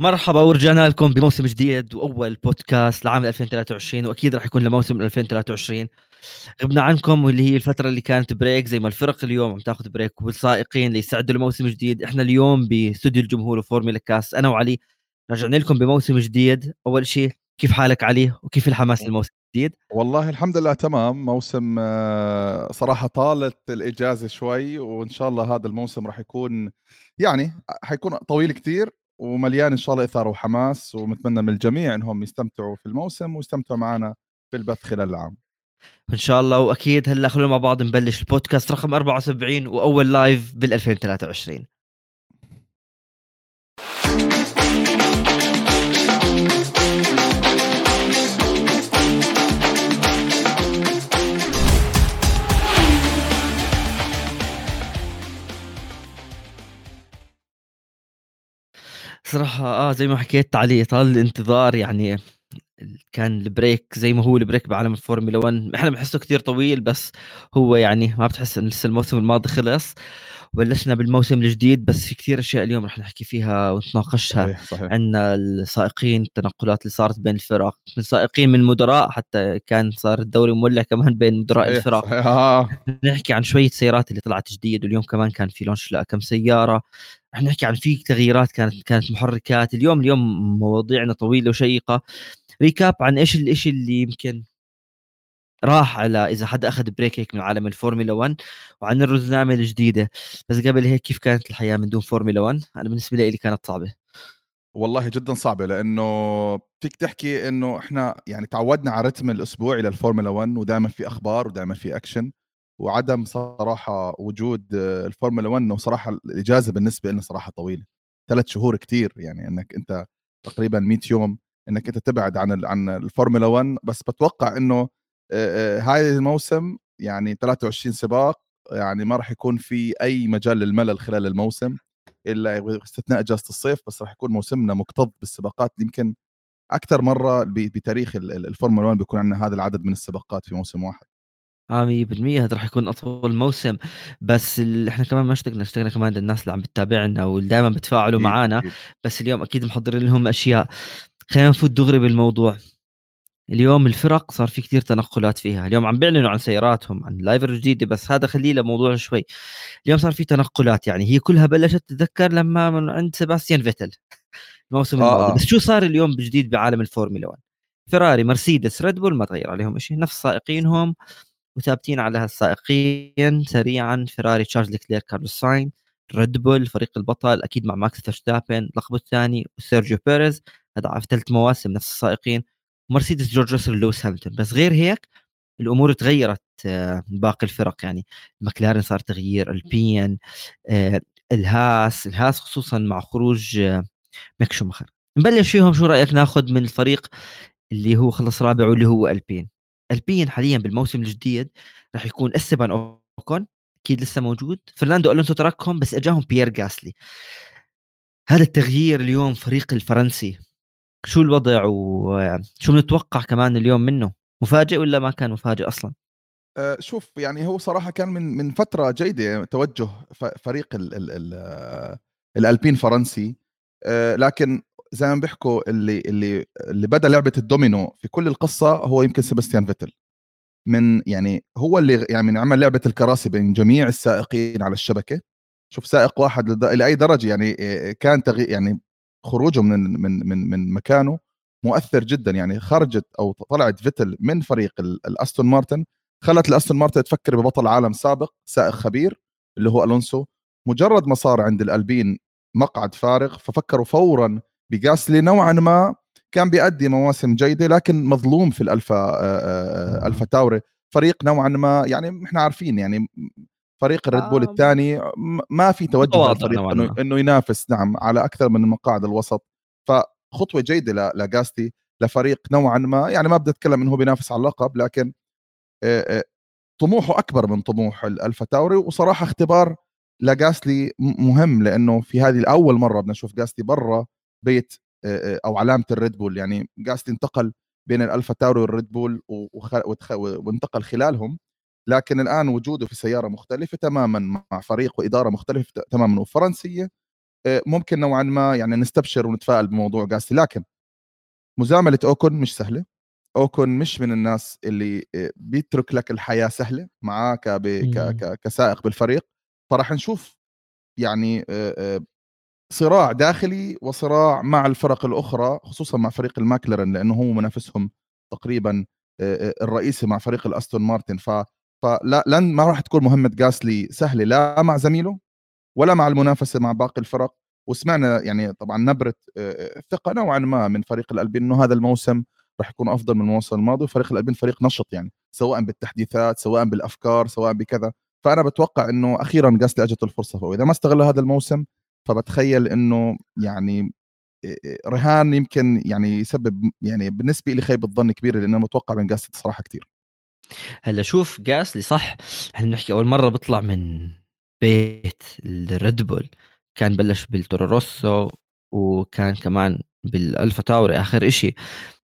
مرحبا ورجعنا لكم بموسم جديد وأول بودكاست لعام 2023 وأكيد راح يكون لموسم 2023 غبنا عنكم واللي هي الفترة اللي كانت break زي ما الفرق اليوم عم تاخذ break والسائقين ليستعدوا لموسم جديد إحنا اليوم باستوديو الجمهور وفورمولا كاس أنا وعلي رجعنا لكم بموسم جديد. أول شيء كيف حالك علي؟ وكيف الحماس للموسم الجديد؟ والله الحمد لله تمام. موسم آه، صراحة طالت الإجازة شوي وإن شاء الله هذا الموسم راح يكون يعني حيكون طويل كثير ومليان إن شاء الله إثارة وحماس ونتمنى من الجميع إنهم يستمتعوا في الموسم ويستمتعوا معنا في البث خلال العام. ان شاء الله وأكيد هلأ خلونا مع بعض نبلش البودكاست رقم 74 وأول لايف بال 2023 صراحة آه زي ما حكيت علي طال الانتظار يعني كان ال break زي ما هو ال break بعالم الفورمولا 1 إحنا بنحسه كثير طويل بس هو يعني ما بتحس إن لسه الموسم الماضي خلص. وبلشنا بالموسم الجديد بس في كثير أشياء اليوم رح نحكي فيها ونتناقشها صحيح صحيح. عندنا السائقين التنقلات اللي صارت بين الفرق من سائقين من مدراء حتى كان صار الدوري مولع كمان بين مدراء صحيح الفرق صحيح. آه. نحكي عن شوية سيارات اللي طلعت جديد واليوم كمان كان في launch لكم سيارة رح نحكي عن في تغييرات كانت كانت محركات اليوم اليوم مواضيعنا طويلة وشيقة recap عن إيش الاشي اللي يمكن راح على إذا حدا أخذ break هيك من عالم الفورمولا 1 وعن الرزنامه الجديده بس قبل هيك كيف كانت الحياة من دون فورمولا 1 أنا بالنسبة لي كانت صعبة. والله جدا صعبة لأنه فيك تحكي إنه إحنا يعني تعودنا على رتم الاسبوعي للفورمولا 1 ودائما في أخبار ودائما في اكشن وعدم صراحة وجود الفورمولا 1 وصراحه الإجازة بالنسبة لنا صراحة طويلة. ثلاث شهور كثير يعني إنك أنت تقريبا 100 يوم إنك أنت تبعد عن عن الفورمولا 1 بس بتوقع إنه هاي الموسم يعني 23 سباق يعني ما راح يكون في أي مجال للملل خلال الموسم إلا باستثناء إجازة الصيف بس راح يكون موسمنا مكتظ بالسباقات. يمكن أكثر مرة بتاريخ الفورمولا 1 بيكون عندنا هذا العدد من السباقات في موسم واحد. آه 100% هذا راح يكون أطول موسم. بس ال... إحنا كمان ما اشتقنا اشتقنا كمان للناس اللي عم بتتابعنا واللي دائما بتفاعلوا معنا بس اليوم أكيد محضرين لهم أشياء. خلينا نفوت دغري بالموضوع. اليوم الفرق صار في كثير تنقلات فيها. اليوم عم بيعلنوا عن سياراتهم عن livery جديده بس هذا خليه لموضوع شوي. اليوم صار في تنقلات يعني هي كلها بلشت تتذكر لما من عند سيباستيان فيتل. الموسم آه الماضي. آه. بس شو صار اليوم بجديد بعالم الفورمولا 1 فيراري مرسيدس ريد بول ما تغير عليهم شيء نفس سائقينهم وثابتين على هالسائقين سريعا. فيراري تشارلز لكلير كارلوس ساينز ريد بول فريق البطل أكيد مع ماكس فيرستابن لقبه الثاني وسيرجيو بيريز هذا في ثلاث مواسم نفس السائقين. مرسيدس جورج راسل لويس هاميلتون بس غير هيك الأمور تغيرت آه، باقي الفرق. يعني مكلارن صار تغيير ألبين آه، الهاس. الهاس خصوصا مع خروج آه، ميك شومخر نبلش فيهم شو رأيك ناخذ من الفريق اللي هو خلص رابع واللي هو ألبين. ألبين حاليا بالموسم الجديد راح يكون استبان أوكون أكيد لسه موجود. فرناندو ألونسو تركهم بس إجاهم بيير جاسلي. هذا التغيير اليوم فريق الفرنسي شو الوضع وشو بنتوقع كمان اليوم منه؟ مفاجئ ولا ما كان مفاجئ أصلا؟ أه شوف يعني هو صراحة كان من من فترة جيدة توجه فريق ال ال ال الألبين فرنسي أه لكن زي ما بيحكوا اللي اللي اللي بدأ لعبة الدومينو في كل القصة هو يمكن سيباستيان فيتل. من يعني هو اللي يعني عمل لعبة الكراسي بين جميع السائقين على الشبكة. شوف سائق واحد لأي درجة يعني كان تغي يعني خروجه من من من من مكانه مؤثر جدا. يعني خرجت أو طلعت فيتل من فريق الاستون مارتن خلت الاستون مارتن تفكر ببطل عالم سابق سائق خبير اللي هو ألونسو. مجرد ما صار عند الألبين مقعد فارغ ففكروا فورا بجاسلي نوعا ما كان بيأدي مواسم جيدة لكن مظلوم في الألفا ألفا تاوري. فريق نوعا ما يعني إحنا عارفين يعني فريق الريد بول آه. الثاني ما في توجه الفريق إنه إنه ينافس نعم على أكثر من مقاعد الوسط. فخطوة جيدة لجاسلي لفريق نوعا ما يعني ما بدي أتكلم إنه هو بينافس على اللقب لكن طموحه أكبر من طموح الالفا تاوري. وصراحة اختبار لجاسلي مهم لأنه في هذه الأول مرة بدنا نشوف جاسلي برا بيت أو علامة الريد بول يعني جاسلي انتقل بين الألفا تاوري والريد بول وانتقل خلالهم. لكن الآن وجوده في سيارة مختلفة تماما مع فريق وإدارة مختلفة تماما وفرنسية ممكن نوعا ما يعني نستبشر ونتفائل بموضوع جاسلي لكن مزاملة أوكن مش سهلة. أوكن مش من الناس اللي بيترك لك الحياة سهلة معاه كسائق بالفريق. فراح نشوف يعني صراع داخلي وصراع مع الفرق الأخرى خصوصا مع فريق الماكلرن لأنه هو منافسهم تقريبا الرئيسي مع فريق الأستون مارتن. ف فلا لن ما راح تكون مهمة جاسلي سهلة لا مع زميله ولا مع المنافسة مع باقي الفرق. وسمعنا يعني طبعا نبرة ثقة نوعا ما من فريق الألبين إنه هذا الموسم راح يكون أفضل من الموسم الماضي وفريق الألبين فريق نشط يعني سواء بالتحديثات سواء بالأفكار سواء بكذا. فأنا بتوقع إنه أخيرا جاسلي أجت الفرصة واذا ما استغل هذا الموسم فبتخيل إنه يعني رهان يمكن يعني يسبب يعني بالنسبة لي خيبه ظن كبيره لأنه متوقع من جاسلي صراحة كثير هلأ شوف جاسلي صح إحنا بنحكي أول مرة بيطلع من بيت الريد بول كان بلش بالتورو روسو وكان كمان بالألفا تاوري آخر إشي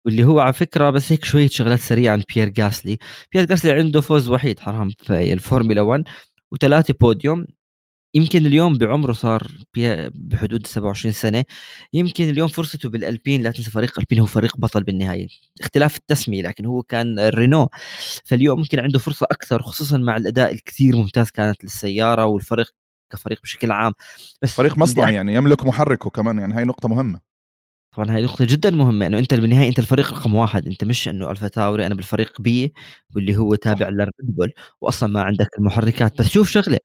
واللي هو على فكرة بس هيك شوية شغلات سريعة عن بيير جاسلي بيير جاسلي عنده فوز وحيد حرام في الفورمولا 1 وثلاثه بوديوم يمكن اليوم بعمره صار بحدود 27 سنة يمكن اليوم فرصته بالألبين لا تنسى فريق ألبين هو فريق بطل بالنهاية اختلاف التسمية لكن هو كان رينو فاليوم ممكن عنده فرصة أكثر خصوصا مع الأداء الكثير ممتاز كانت للسيارة والفريق كفريق بشكل عام بس فريق مصنع يعني يملك محركه كمان يعني هاي نقطة مهمة. طبعا هاي نقطة جدا مهمة إنه أنت بالنهاية أنت الفريق رقم واحد أنت مش إنه ألفا تاوري أنا بالفريق B واللي هو تابع للريد بول واصلا ما عندك المحركات. بس شوف شغلة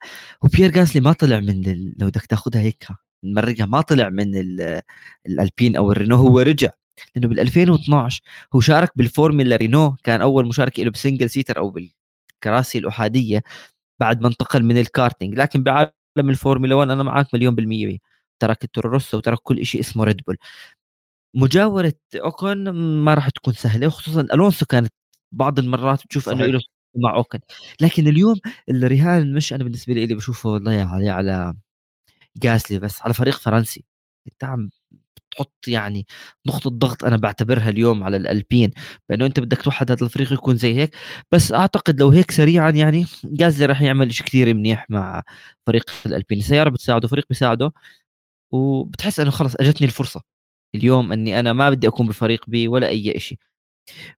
هو بيير جاسلي ما طلع من ال... لو بدك تاخذها هيك نمرقها ما طلع من ال... الالبين أو الرينو هو رجع لأنه بال 2012 هو شارك بالفورمولا رينو كان أول مشاركة له ب single seater أو بالكراسي الأحادية بعد ما انتقل من الكارتينج لكن بعالم الفورمولا 1 أنا معك مليون بالمية ترك التورو روسو وترك كل شيء اسمه ريد بول مجاورة اوكن ما راح تكون سهلة وخصوصا ألونسو كانت بعض المرات تشوف إنه له مع اوكن لكن اليوم الرهان مش أنا بالنسبة لي بشوفه والله على على جاسلي بس على فريق فرنسي. أنت عم تحط يعني نقطة ضغط أنا بعتبرها اليوم على الألبين بأنه أنت بدك توحد هذا الفريق يكون زي هيك. بس أعتقد لو هيك سريعا يعني جاسلي راح يعمل شيء كثير منيح مع فريق الألبين. السيارة بتساعده فريق بيساعده وبتحس أنه خلص أجتني الفرصة. اليوم إني أنا ما بدي أكون بفريق B ولا أي شيء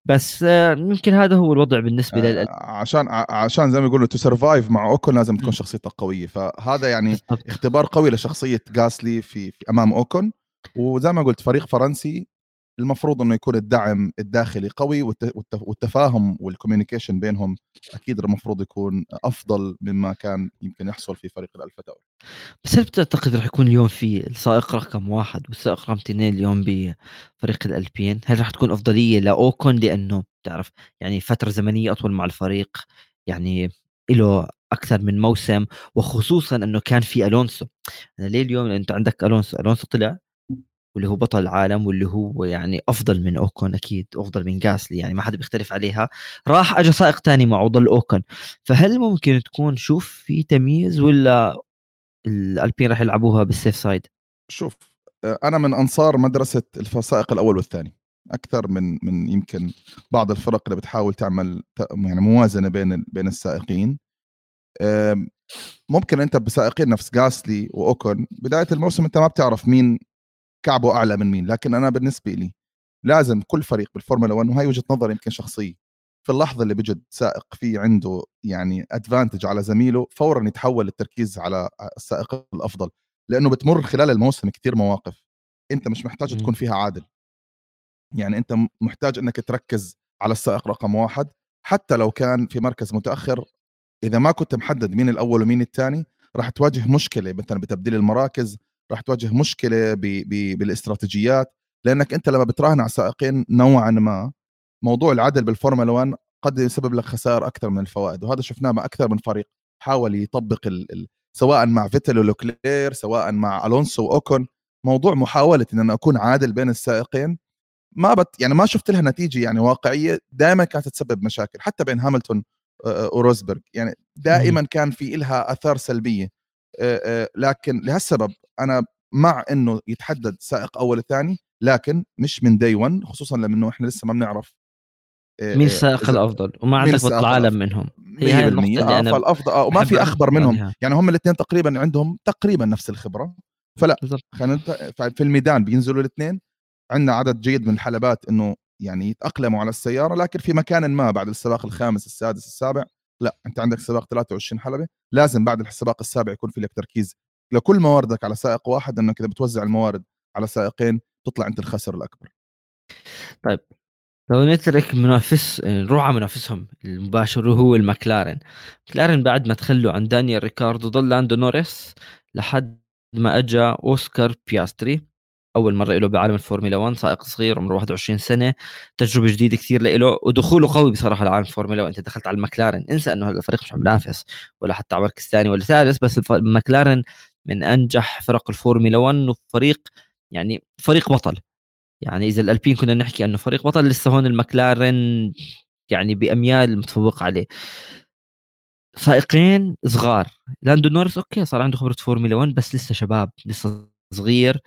بس يمكن هذا هو الوضع بالنسبة لل عشان عشان زي ما يقولوا to survive مع اوكون لازم تكون شخصيتك قوية. فهذا يعني. اختبار قوي لشخصية جاسلي في, في أمام اوكون وزي ما قلت فريق فرنسي المفروض إنه يكون الدعم الداخلي قوي والتفاهم وال communication بينهم أكيد المفروض يكون أفضل مما كان يمكن يحصل في فريق الالفا تاوري بس هل بتعتقد رح يكون اليوم في السائق رقم واحد والسائق رقم اثنين اليوم بفريق الألبين؟ هل رح تكون أفضلية لأوكون لأنه بتعرف يعني فترة زمنية أطول مع الفريق يعني له أكثر من موسم وخصوصا إنه كان في ألونسو. أنا ليه اليوم أنت عندك ألونسو؟ ألونسو طلع واللي هو بطل العالم واللي هو يعني أفضل من أوكون أكيد أفضل من جاسلي يعني ما حدا بيختلف عليها. راح اجى سائق ثاني معه ضل أوكون. فهل ممكن تكون شوف في تمييز ولا الألبين راح يلعبوها بال safe side شوف أنا من أنصار مدرسة السائق الأول والثاني. أكثر من من يمكن بعض الفرق اللي بتحاول تعمل يعني موازنة بين بين السائقين. ممكن أنت بسائقين نفس جاسلي وأوكون بداية الموسم أنت ما بتعرف مين كعبه أعلى من مين. لكن أنا بالنسبة لي لازم كل فريق بالفورمولا 1 وهي وجهة نظر يمكن شخصية في اللحظة اللي بجد سائق في عنده يعني advantage على زميله فورا يتحول التركيز على السائق الأفضل. لأنه بتمر خلال الموسم كثير مواقف. أنت مش محتاج تكون فيها عادل. يعني أنت محتاج إنك تركز على السائق رقم واحد. حتى لو كان في مركز متأخر إذا ما كنت محدد مين الأول ومين الثاني راح تواجه مشكلة مثلا بتبديل المراكز راح تواجه مشكلة ب ب بالاستراتيجيات. لأنك أنت لما بتراهن على سائقين نوعا ما موضوع العدل بالفورمولا 1 قد يسبب لك خسائر أكثر من الفوائد وهذا شفناه مع أكثر من فريق حاول يطبق ال ال سواء مع فيتل ولوكلير سواء مع ألونسو وأوكون. موضوع محاولة إن أنا أكون عادل بين السائقين ما بت يعني ما شفت لها نتيجة يعني واقعية دائما كانت تسبب مشاكل حتى بين هاملتون وروزبرغ. يعني دائما كان في لها آثار سلبية لكن لهالسبب أنا مع إنه يتحدد سائق أول وثاني لكن مش من داي 1 خصوصا لأنه إحنا لسه ما بنعرف مين السائق الأفضل؟ وما عندك بطل عالم منهم. هي النقطة اللي أنا فالأفضل آه وما في أخبر منهم. يعني هم الاثنين تقريبا عندهم تقريبا نفس الخبرة. فلا خلينا في الميدان بينزلوا الاثنين. عندنا عدد جيد من الحلبات إنه يعني يتأقلموا على السيارة لكن في مكان ما بعد السباق الخامس السادس السابع. لا أنت عندك سباق 23 حلبة. لازم بعد السباق السابع يكون في لك تركيز لكل مواردك على سائق واحد إنك إذا بتوزع الموارد على سائقين تطلع انت الخسر الأكبر. طيب. لو نترك منافس نروح على منافسهم المباشر وهو المكلارن مكلارن بعد ما تخلوا عن دانيال ريكاردو ضل لاندو نوريس لحد ما اجى أوسكار بياستري أول مرة له بعالم الفورمولا 1 سائق صغير عمره 21 سنة تجربة جديدة كثير له ودخوله قوي بصراحة لعالم الفورمولا 1 أنت دخلت على المكلارن انسى إنه الفريق مش منافس ولا حتى على مركز ثاني ولا ثالث بس المكلارن من أنجح فرق الفورمولا 1 وفريق يعني فريق بطل. يعني إذا الألبين كنا نحكي أنه فريق بطل لسه هون المكلارن يعني بأميال متفوق عليه. سائقين صغار. لاندو نوريس okay صار عنده خبرة فورمولا 1 بس لسه شباب لسه صغير.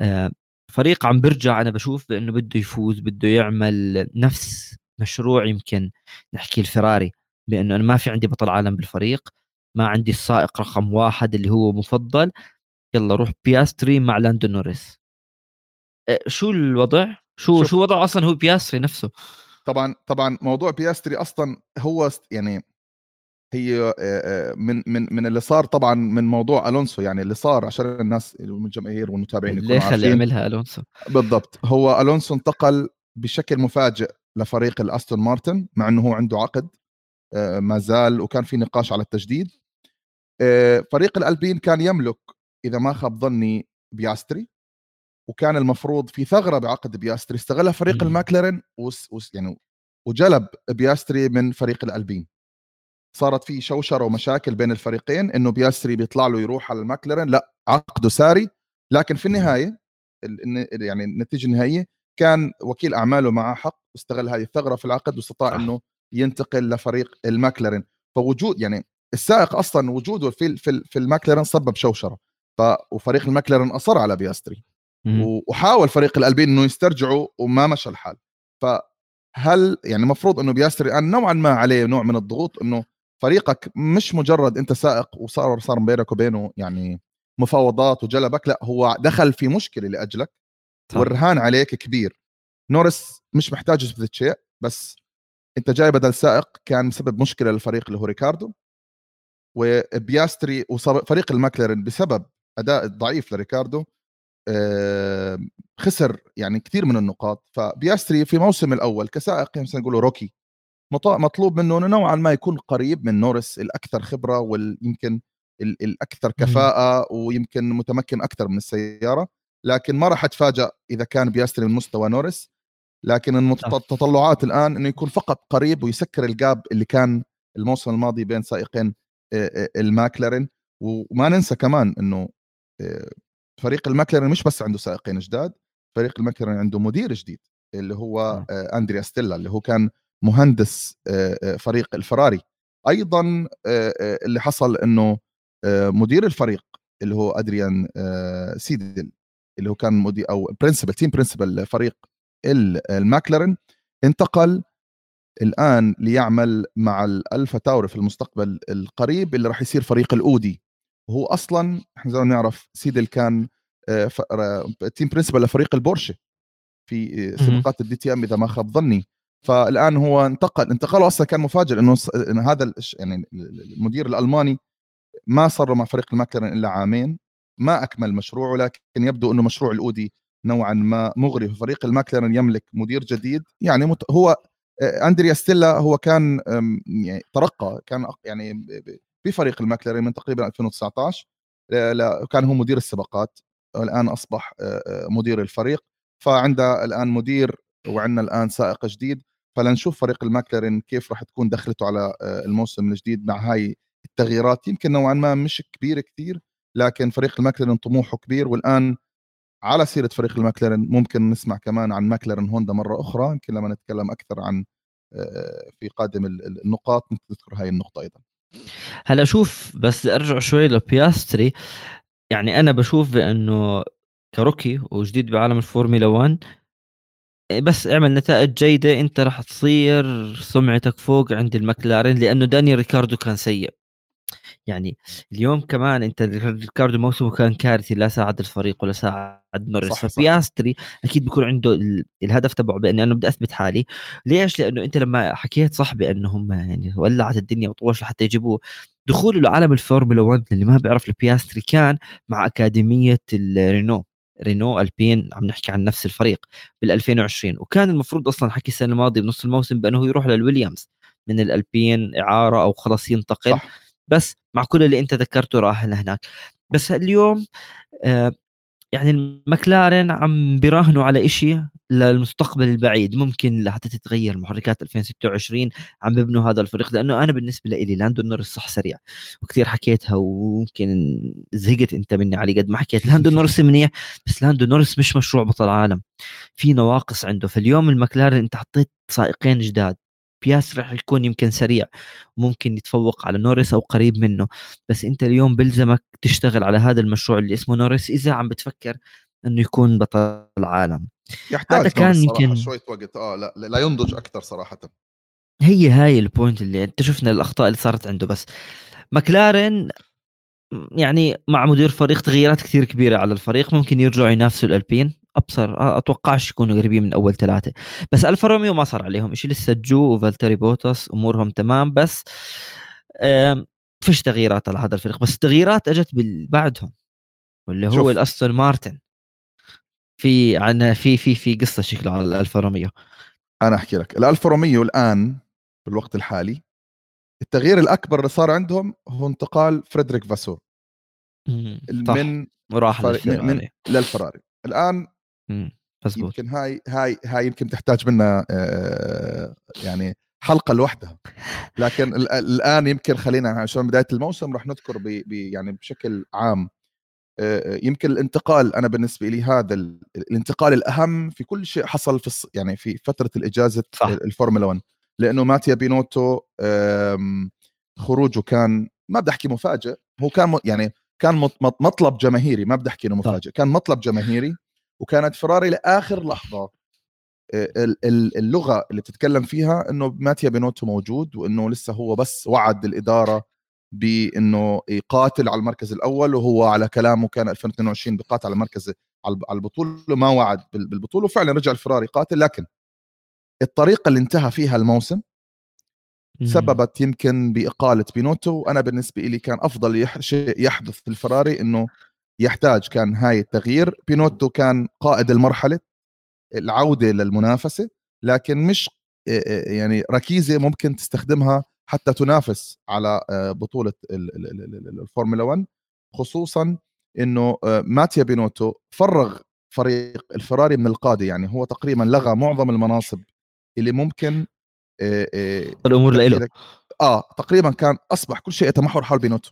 آه، فريق عم برجع أنا بشوف بأنه بده يفوز بده يعمل نفس مشروع يمكن نحكي الفراري بأنه أنا ما في عندي بطل عالم بالفريق. ما عندي السائق رقم واحد اللي هو مفضل. يلا روح بياستري مع لاندو نوريس. آه، شو الوضع؟ شو شوف. شو وضع أصلا هو بياستري نفسه؟ طبعا طبعا موضوع بياستري أصلا هو يعني هي من من من اللي صار طبعا من موضوع ألونسو يعني اللي صار عشان الناس الجماهير والمتابعين يكونوا ليه خلي يعملها ألونسو؟ بالضبط. هو ألونسو انتقل بشكل مفاجئ لفريق الأستون مارتن مع إنه هو عنده عقد. ما زال وكان في نقاش على التجديد. فريق الألبين كان يملك إذا ما خاب ظني بياستري وكان المفروض في ثغرة بعقد بياستري. استغلها فريق الماكلارين يعني وجلب بياستري من فريق الألبين. صارت في شوشرة ومشاكل بين الفريقين إنه بياستري بيطلع له يروح على الماكلارين. لا عقده ساري. لكن في النهاية يعني النتيجة النهائية كان وكيل أعماله معه حق استغل هذه الثغرة في العقد واستطاع إنه ينتقل لفريق الماكلارين. فوجود يعني السائق أصلا وجوده في في, في الماكلارين سبب شوشرة. ف وفريق الماكلارين أصر على بياستري. وحاول فريق الألبين إنه يسترجعه وما مشى الحال. فهل يعني المفروض إنه بياستري الان نوعا ما عليه نوع من الضغوط إنه فريقك مش مجرد أنت سائق وصار صار بينك وبينه يعني مفاوضات وجلبك لا هو دخل في مشكلة لأجلك والرهان عليك كبير. نورس مش محتاج يثبت شيء بس انت جاي بدل سائق كان مسبب مشكلة للفريق اللي هو ريكاردو وبياستري وفريق الماكلارين بسبب أداء الضعيف لريكاردو خسر يعني كثير من النقاط. فبياستري في موسم الأول كسائق مثلا نقول rookie مطلوب منه إنه نوعا ما يكون قريب من نورس الأكثر خبرة ويمكن الأكثر كفاءة ويمكن متمكن أكثر من السيارة لكن ما راح اتفاجئ إذا كان بيستلم من مستوى نورس لكن التطلعات الآن إنه يكون فقط قريب ويسكر ال gap اللي كان الموسم الماضي بين سائقين الماكلارين. وما ننسى كمان إنه فريق الماكلارين مش بس عنده سائقين جداد فريق الماكلارين عنده مدير جديد اللي هو اندريا ستيلا اللي هو كان مهندس فريق الفراري. أيضا اللي حصل إنه مدير الفريق اللي هو أندرياس سيدل اللي هو كان مدير أو principal team principal فريق الماكلارن انتقل الآن ليعمل مع الألفا روميو في المستقبل القريب اللي راح يصير فريق الأودي. وهو أصلا إحنا زي ما نعرف سيدل كان team principal لفريق البورشة في سباقات الدي تي ام إذا ما خاب ظني. فالآن هو انتقل انتقاله أصلا كان مفاجئ إنه إن هذا يعني المدير الألماني ما صار مع فريق الماكلارين إلا عامين ما أكمل مشروعه لكن يبدو إنه مشروع الأودي نوعا ما مغري فريق الماكلارين يملك مدير جديد. يعني مت... هو اندريا ستيلا هو كان يعني ترقى كان يعني في فريق الماكلارين من تقريبا 2019 كان هو مدير السباقات والان أصبح مدير الفريق. فعنده الآن مدير وعندنا الآن سائق جديد. فلنشوف فريق الماكلارين كيف راح تكون دخلته على آه، الموسم الجديد مع هاي التغييرات. يمكن نوعا ما مش كبيره كثير لكن فريق الماكلارين طموحه كبير. والآن على سيرة فريق الماكلارين ممكن نسمع كمان عن ماكلارين هوندا مرة أخرى يمكن لما نتكلم أكثر عن آه، في قادم النقاط نذكر هاي النقطة أيضا. هلأ شوف بس أرجع شوي لبياستري. يعني أنا بشوف بأنه ك rookie وجديد بعالم الفورمولا 1 بس اعمل نتائج جيدة أنت راح تصير سمعتك فوق عند المكلارين لأنه داني ريكاردو كان سيء. يعني اليوم كمان أنت ريكاردو موسمه كان كارثي لا ساعد الفريق ولا ساعد نورس صح فبياستري. أكيد بيكون عنده الهدف تبعه بأني أنا بدي اثبت حالي. ليش؟ لأنه أنت لما حكيت صح بانهم يعني ولعت الدنيا وطوش لحتى يجيبوه دخوله لعالم الفورمولا 1 اللي ما بيعرف البياستري كان مع أكاديمية الرينو رينو ألبين عم نحكي عن نفس الفريق بال 2020 وكان المفروض أصلا حكي السنة الماضية بنص الموسم بأنه يروح للويليامز من الألبين إعارة أو خلاص ينتقل. صح. بس مع كل اللي أنت ذكرته راح لهناك. بس اليوم آه يعني المكلارن عم بيراهنوا على إشي للمستقبل البعيد ممكن لحتى تتغير محركات 2026 عم ببنوا هذا الفريق لأنه أنا بالنسبة لي لاندو نورس صح سريع وكثير حكيتها وممكن زهقت أنت مني علي قد ما حكيت. لاندو نورس منيح بس لاندو نورس مش مشروع بطل عالم في نواقص عنده. فاليوم المكلارن أنت حطيت سائقين جداد بياستري رح يكون يمكن سريع ممكن يتفوق على نورس أو قريب منه. بس أنت اليوم بلزمك تشتغل على هذا المشروع اللي اسمه نورس إذا عم بتفكر إنه يكون بطل العالم يحتاج هذا كان يمكن شوية وقت آه لا لا ينضج أكثر صراحة. هي هاي ال point اللي أنت شفنا الأخطاء اللي صارت عنده بس مكلارن يعني مع مدير فريق تغييرات كثير كبيرة على الفريق ممكن يرجعوا ينافسوا الألبين. أبصر اتوقعش يكونوا قريبين من أول ثلاثة. بس ألفا روميو ما صار عليهم شيء لسه جو وفالتيري بوتاس أمورهم تمام بس فيش تغييرات على هذا الفريق. بس التغييرات أجت بعدهم واللي هو. الأستون مارتن. في عن في في في قصة شكله على الألفا روميو. أنا أحكي لك. الألفا روميو الآن في الوقت الحالي التغيير الأكبر اللي صار عندهم هو انتقال فريدريك فاسور من وراح من, من للفراري. الآن مزبوط يمكن هاي هاي هاي يمكن تحتاج منا آه، يعني حلقة لوحدها. لكن الآن يمكن خلينا عشان بداية الموسم راح نذكر ب يعني بشكل عام آه، آه، يمكن الانتقال أنا بالنسبة لي هذا الانتقال الأهم في كل شيء حصل في يعني في فترة الإجازة. الفورمولا 1 لأنه ماتيا بينوتو خروجه كان ما بدي أحكي مفاجئ هو كان يعني كان مطلب جماهيري ما بدي أحكي إنه مفاجئ كان مطلب جماهيري. وكانت فراري لآخر لحظة. اللغة اللي تتكلم فيها إنه ماتيا بينوتو موجود وإنه لسه هو بس وعد الإدارة بإنه يقاتل على المركز الأول وهو على كلامه كان 2022 بقاتل على المركز على البطوله ما وعد بالبطوله وفعلا رجع الفراري قاتل لكن الطريقة اللي انتهى فيها الموسم سببت يمكن بإقالة بينوتو. وأنا بالنسبة لي كان أفضل شيء يحدث في الفراري إنه يحتاج كان هاي التغيير بينوتو كان قائد المرحلة العودة للمنافسة لكن مش يعني ركيزة ممكن تستخدمها حتى تنافس على بطولة الفورمولا 1 خصوصا إنه ماتيا بينوتو فرغ فريق الفراري من القادة يعني هو تقريبا لغى معظم المناصب اللي ممكن الأمور له آه تقريبا كان أصبح كل شيء يتمحور حول بينوتو.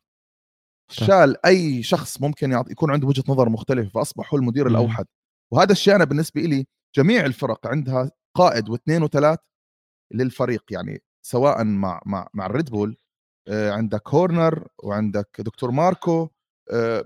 شال أي شخص ممكن يعطي يكون عنده وجهة نظر مختلفة فاصبح هو المدير الأوحد. وهذا الشيء أنا بالنسبة لي جميع الفرق عندها قائد واثنين وثلاث للفريق. يعني سواء مع مع مع الريد بول آه، عندك هورنر وعندك دكتور ماركو آه،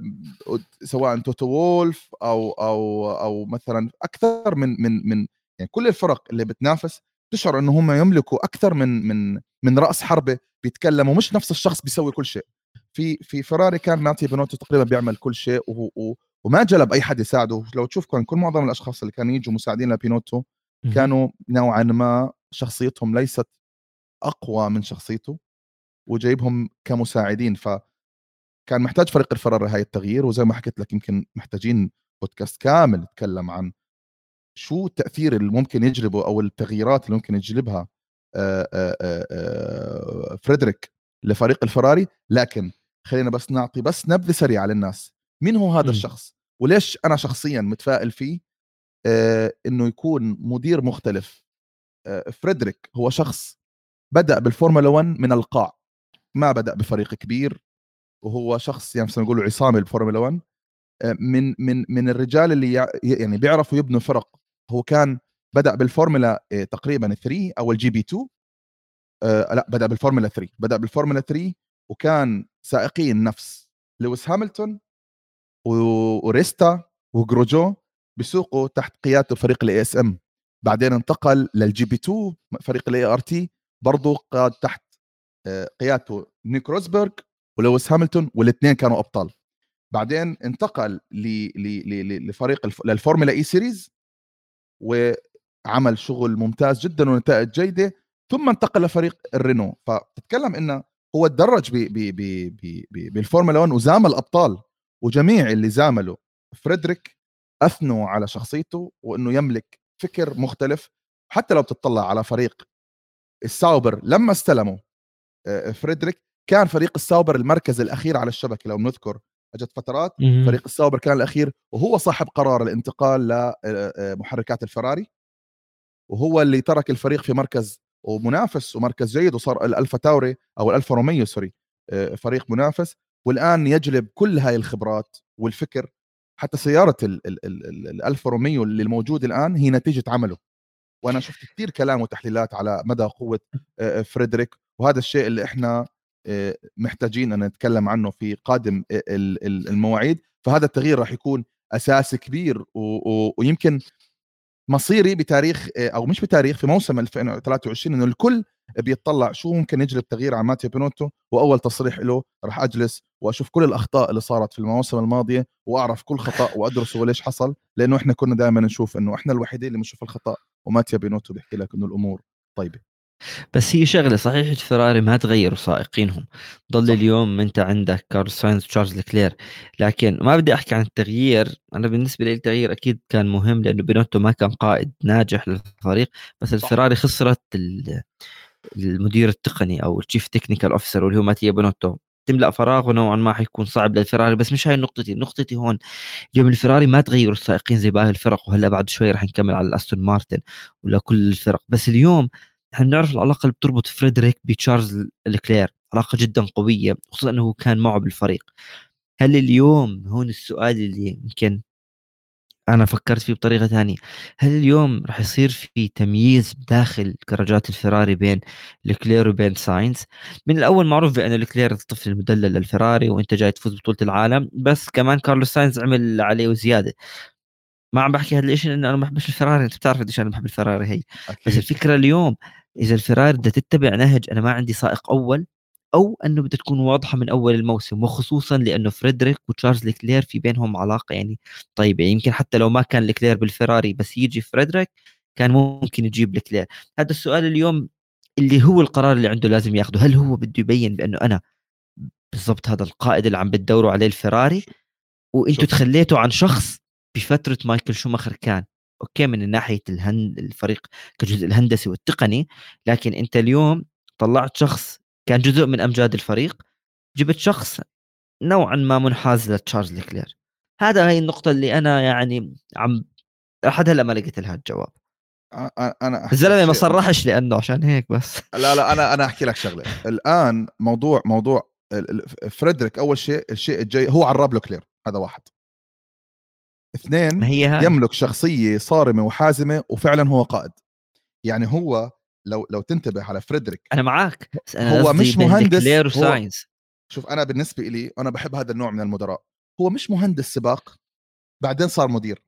سواء توتو وولف أو أو أو مثلا أكثر من من من يعني كل الفرق اللي بتنافس تشعر انه هم يملكوا أكثر من من من رأس حربة بيتكلموا مش نفس الشخص بيسوي كل شيء. في في فراري كان ماتيا بينوتو تقريبا بيعمل كل شيء وهو وما جلب أي حد يساعده. لو تشوف كان كل معظم الأشخاص اللي كانوا يجوا مساعدين لبينوتو كانوا نوعا ما شخصيتهم ليست أقوى من شخصيته وجايبهم كمساعدين. ف كان محتاج فريق الفراري هاي التغيير وزي ما حكيت لك يمكن محتاجين بودكاست كامل يتكلم عن شو التأثير اللي ممكن يجلبه أو التغييرات اللي ممكن يجلبها فريدريك لفريق الفراري. لكن خلينا بس نعطي بس نبذة سريعة للناس. مين هو هذا م. الشخص؟ وليش أنا شخصيا متفائل فيه؟ إنه يكون مدير مختلف. فريدريك هو شخص بدأ بالفورمولا 1 من القاع. ما بدأ بفريق كبير وهو شخص يعني نقول عصامي الفورمولا 1 من من من الرجال اللي يعني بيعرفوا يبنوا فرق. هو كان بدأ بالفورمولا آه، تقريبا 3 أو ال GP 2 آه لا بدأ بالفورمولا 3 بدأ بالفورمولا 3 وكان سائقين نفس لويس هاملتون وريستا وجروجو بيسوقوا تحت قيادته فريق ال ASM بعدين انتقل لل GP 2 فريق ال ART برضه قاد تحت آه، قيادته نيك روزبرغ ولويس هاملتون والاثنين كانوا أبطال. بعدين انتقل ل... ل... لفريق. للفورمولا E Series وعمل شغل ممتاز جدا ونتائج جيدة ثم انتقل لفريق الرينو. فتتكلم إنه هو تدرج ب... ب... ب... ب... بالفورمولا 1 وزامل الأبطال وجميع اللي زاملوا فريدريك أثنوا على شخصيته وإنه يملك فكر مختلف حتى لو بتطلع على فريق الساوبر لما استلموا فريدريك كان فريق الساوبر المركز الأخير على الشبكة لو بنذكر أجت فترات فريق الساوبر كان الأخير وهو صاحب قرار الانتقال لمحركات الفراري وهو اللي ترك الفريق في مركز ومنافس ومركز جيد وصار الألفا تاوري أو الألفا روميو sorry فريق منافس. والآن يجلب كل هاي الخبرات والفكر حتى سيارة الألفا روميو اللي الموجود الآن هي نتيجة عمله. وأنا شفت كثير كلام وتحليلات على مدى قوة فريدريك. وهذا الشيء اللي إحنا محتاجين أن نتكلم عنه في قادم المواعيد. فهذا التغيير راح يكون أساس كبير ويمكن مصيري بتاريخ أو مش بتاريخ في موسم 2023 إنه الكل بيطلع شو ممكن يجلب تغيير على ماتيو بينوتو. وأول تصريح له راح أجلس وأشوف كل الأخطاء اللي صارت في المواسم الماضية وأعرف كل خطأ وأدرسه وليش حصل. لأنه إحنا كنا دائما نشوف إنه إحنا الوحيدين اللي بنشوف الخطأ وماتيا بينوتو بيحكي لك إنه الأمور طيبة. بس هي شغلة صحيح فيراري ما تغيروا سائقينهم. ضل صح. اليوم أنت عندك كارلوس ساينز وتشارلز لكلير. لكن ما بدي أحكي عن التغيير أنا بالنسبة لي التغيير أكيد كان مهم لأنه بينوتو ما كان قائد ناجح للفريق بس الفراري خسرت المدير التقني أو ال chief technical officer واللي هو ماتيا بينوتو تملأ فراغ نوعا ما حيكون صعب للفراري بس مش هاي نقطتي. نقطتي هون اليوم الفراري ما تغيروا السائقين زي باقي الفرق وهلأ بعد شوي رح نكمل على الأستون مارتن ولا كل الفرق. بس اليوم إحنا بنعرف العلاقة اللي بتربط فريدريك بتشارلز لكلير علاقة جدا قوية خصوصا إنه هو كان معه بالفريق. هل اليوم هون السؤال اللي يمكن أنا فكرت فيه بطريقة ثانية هل اليوم راح يصير في تمييز داخل كراجات الفراري بين الكلير وبين ساينز؟ من الأول معروف بأن الكلير الطفل المدلل للفراري وإنت جاي تفوز بطولة العالم بس كمان كارلوس ساينز عمل عليه وزيادة. ما عم بحكي هذا الشيء لأنه أنا ما بحبش الفراري أنت بتعرف قديش أنا بحب الفراري هي. أكيد. بس الفكرة اليوم إذا الفراري بدها تتبع نهج أنا ما عندي سائق أول أو أنه بدها تكون واضحة من أول الموسم وخصوصا لأنه فريدريك وتشارلز لكلير في بينهم علاقة يعني طيبة. يمكن حتى لو ما كان لكلير بالفراري بس يجي فريدريك كان ممكن يجيب لكلير. هذا السؤال اليوم اللي هو القرار اللي عنده لازم ياخذه هل هو بده يبين بأنه أنا بالضبط هذا القائد اللي عم بتدوروا عليه الفراري؟ وأنتم تخليتوا عن شخص بفترة مايكل شوماخر كان. okay من ناحية الهند الفريق كجزء الهندسي والتقني لكن أنت اليوم طلعت شخص كان جزء من أمجاد الفريق جبت شخص نوعا ما منحاز لتشارلز لكلير هذا هي النقطة اللي أنا يعني عم لحد هلا ما لقيت لها الجواب. أنا الزلمة ما صرحش لأنه عشان هيك بس. لا لا أنا أنا أحكي لك شغلة. الآن موضوع موضوع فريدريك أول شيء الشيء الجاي هو عراب لوكلير هذا واحد. اثنين هي. يملك شخصية صارمة وحازمة وفعلا هو قائد. يعني هو لو لو تنتبه على فريدريك أنا معك بس أنا هو مش مهندس هو شوف أنا بالنسبة لي أنا بحب هذا النوع من المدراء. هو مش مهندس سباق بعدين صار مدير.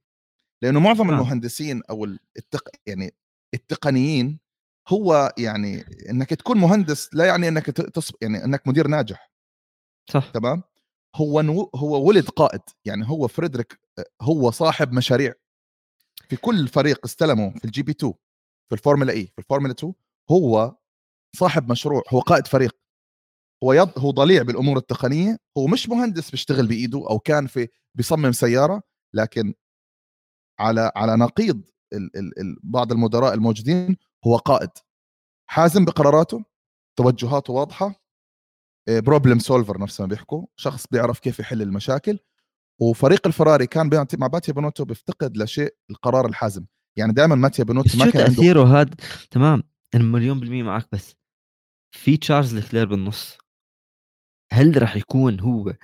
لأنه معظم آه. المهندسين أو التق... يعني التقنيين هو يعني إنك تكون مهندس لا يعني إنك تص... يعني إنك مدير ناجح. صح. تمام؟ هو نو... هو ولد قائد. يعني هو فريدريك هو صاحب مشاريع. في كل فريق استلمه في ال GP 2 في الفورمولا E في الفورمولا 2 هو صاحب مشروع هو قائد فريق. هو يض... هو ضليع بالأمور التقنية هو مش مهندس بيشتغل بإيده أو كان في بيصمم سيارة لكن على على نقيض ال... ال... ال... بعض المدراء الموجودين هو قائد. حازم بقراراته توجهاته واضحة. problem solver نفس ما بيحكوا شخص بيعرف كيف يحل المشاكل. وفريق الفراري كان مع ماتيا بنوتو بيفتقد لشيء القرار الحازم. يعني دائما ماتيا بنوتو ما كان تاثيره هذا تمام أنا مليون بالمية معك بس في تشارلز لكلير بالنص. هل راح يكون هو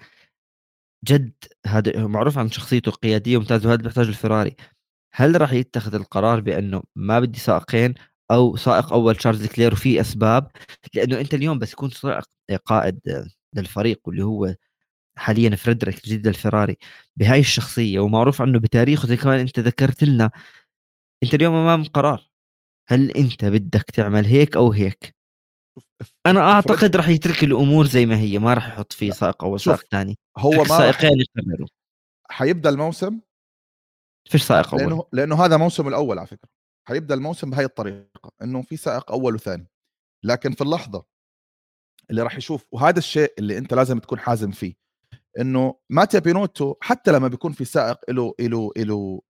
جد هذا معروف عن شخصيته القيادية ممتازة وهذا بيحتاج الفراري هل راح يتخذ القرار بأنه ما بدي سائقين أو سائق أول تشارلز لكلير وفي أسباب؟ لأنه أنت اليوم بس يكون قائد للفريق واللي هو حاليا فريدريك جديد الفراري بهاي الشخصية ومعروف عنه بتاريخه زي كمان أنت ذكرت لنا أنت اليوم أمام قرار. هل أنت بدك تعمل هيك أو هيك؟ أنا أعتقد راح يترك الأمور زي ما هي ما راح يحط فيه سائق اول سائق ثاني. هو ما سائقين يستمروا حيبدأ الموسم فيش سائق أول. لأنه لأنه هذا موسم الأول على فكرة. حيبدأ الموسم بهي الطريقة إنه في سائق أول وثاني. لكن في اللحظة اللي راح يشوف وهذا الشيء اللي أنت لازم تكون حازم فيه. إنه ماتيا بينوتو حتى لما بيكون في سائق له له له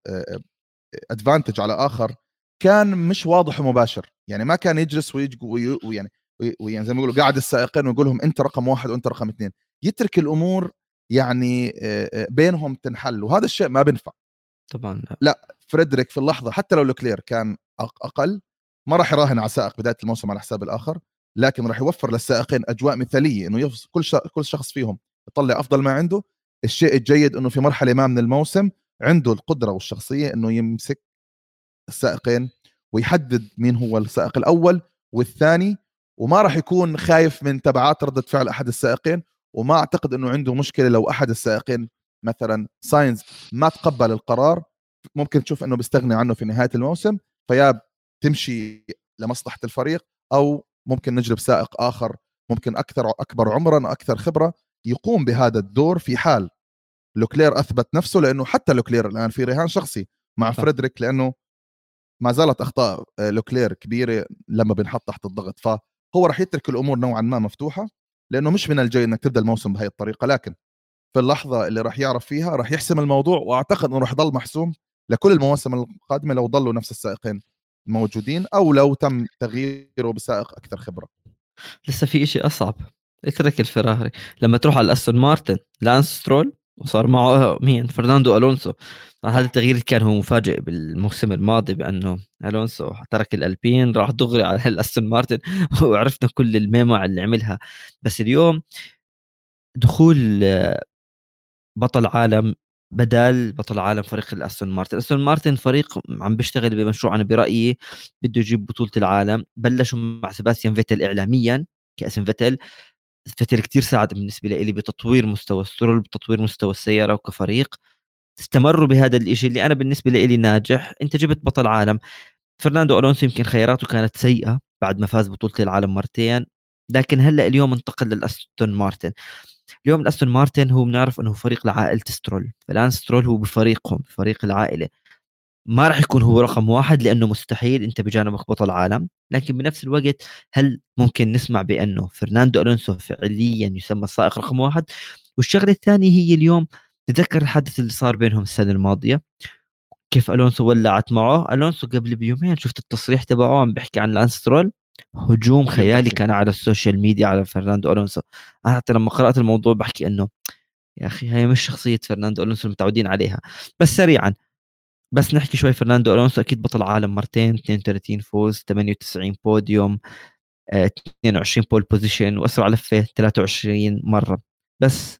advantage على آخر كان مش واضح ومباشر. يعني ما كان يجلس ويعني ويعني زي ما يقولوا قاعد السائقين ويقول لهم أنت رقم واحد وأنت رقم اثنين. يترك الأمور يعني بينهم تنحل وهذا الشيء ما بينفع. طبعا لا, لا فريدريك في اللحظة حتى لو لوكلير كان أقل ما راح يراهن على سائق بداية الموسم على حساب الآخر لكن راح يوفر للسائقين أجواء مثالية إنه كل كل شخص فيهم. يطلع أفضل ما عنده. الشيء الجيد إنه في مرحلة ما من الموسم عنده القدرة والشخصية إنه يمسك السائقين ويحدد مين هو السائق الأول والثاني وما راح يكون خايف من تبعات ردة فعل أحد السائقين وما أعتقد إنه عنده مشكلة لو أحد السائقين مثلا ساينز ما تقبل القرار. ممكن تشوف إنه بيستغني عنه في نهاية الموسم فيا تمشي لمصلحة الفريق أو ممكن نجلب سائق آخر ممكن أكثر أكبر عمرا أكثر خبرة. يقوم بهذا الدور في حال لوكلير أثبت نفسه لأنه حتى لوكلير الآن في رهان شخصي مع فريدريك لأنه ما زالت أخطاء آه، لوكلير كبيرة لما بنحط تحت الضغط. فهو راح يترك الأمور نوعا ما مفتوحة لأنه مش من الجاي إنك تبدأ الموسم بهي الطريقة. لكن في اللحظة اللي راح يعرف فيها راح يحسم الموضوع وأعتقد إنه راح يضل محسوم لكل المواسم القادمة لو ضلوا نفس السائقين موجودين أو لو تم تغييره بسائق أكثر خبرة. لسه في شيء أصعب. اترك الفيراري لما تروح على الاستون مارتن لانس سترول وصار معه مين؟ فرناندو ألونسو. هذا التغيير كان هو مفاجئ بالموسم الماضي بأنه ألونسو ترك الألبين راح دغري على الاستون مارتن. وعرفنا كل الميمز اللي عملها. بس اليوم دخول بطل عالم بدال بطل عالم فريق الأستون مارتن. أستون مارتن فريق عم بيشتغل بمشروع أنا برأيي بده يجيب بطولة العالم. بلشوا مع سباستيان فيتل اعلاميا كأسم فيتل. فيتل كثير ساعد بالنسبة لي بتطوير مستوى سترول بتطوير مستوى السيارة وكفريق. استمروا بهذا الشيء اللي أنا بالنسبة لي ناجح. أنت جبت بطل عالم. فرناندو ألونسو يمكن خياراته كانت سيئة بعد ما فاز بطولة العالم مرتين. لكن هلأ اليوم انتقل للأستون مارتن. اليوم الأستون مارتن هو بنعرف إنه فريق لعائلة سترول. فلانس سترول هو بفريقهم فريق العائلة. ما راح يكون هو رقم واحد لأنه مستحيل أنت بجانبك بطل عالم. لكن بنفس الوقت هل ممكن نسمع بأنه فرناندو ألونسو فعليا يسمى السائق رقم واحد؟ والشغلة الثانية هي اليوم تذكر الحدث اللي صار بينهم السنة الماضية. كيف ألونسو ولعت معه؟ ألونسو قبل بيومين شفت التصريح تبعه عم بيحكي عن لانس سترول هجوم خيالي كان على السوشيال ميديا على فرناندو ألونسو. أنا حتى لما قرأت الموضوع بحكي إنه يا أخي هي مش شخصية فرناندو ألونسو المتعودين عليها. بس سريعا بس نحكي شوي فرناندو ألونسو أكيد بطل عالم مرتين 32 فوز 98 بوديوم 22 pole position وأسرع لفة 23 مرة. بس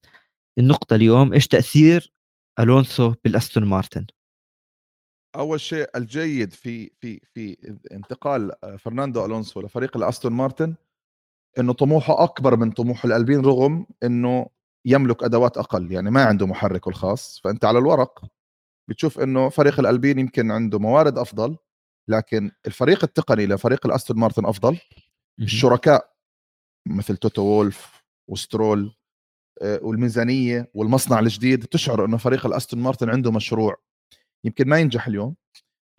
النقطة اليوم إيش تأثير ألونسو بالأستون مارتن؟ أول شيء الجيد في في في انتقال آه، فرناندو ألونسو لفريق الأستون مارتن إنه طموحه أكبر من طموح الألبين رغم إنه يملك أدوات أقل. يعني ما عنده محركه الخاص فأنت على الورق. بتشوف إنه فريق الألبين يمكن عنده موارد أفضل لكن الفريق التقني لفريق الأستون مارتن أفضل. الشركاء مثل توتو وولف وسترول آه، والميزانية والمصنع الجديد تشعر إنه فريق الأستون مارتن عنده مشروع. يمكن ما ينجح اليوم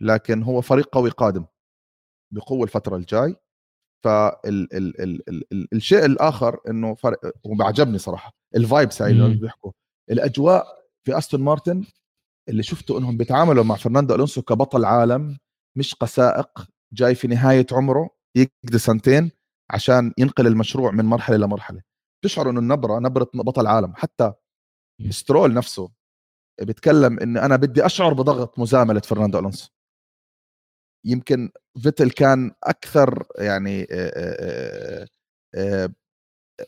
لكن هو فريق قوي قادم بقوة الفترة الجاي. فال ال ال ال ال الشيء الآخر إنه فرق وبعجبني صراحة ال vibes هاي اللي بيحكوا. الأجواء في أستون مارتن اللي شفته إنهم بيتعاملوا مع فرناندو ألونسو كبطل عالم مش كسائق جاي في نهاية عمره يقضي سنتين عشان ينقل المشروع من مرحلة لمرحله تشعر إنه النبرة نبرة بطل عالم. حتى سترول نفسه بيتكلم ان أنا بدي أشعر بضغط مزاملة فرناندو ألونسو. يمكن فيتل كان أكثر يعني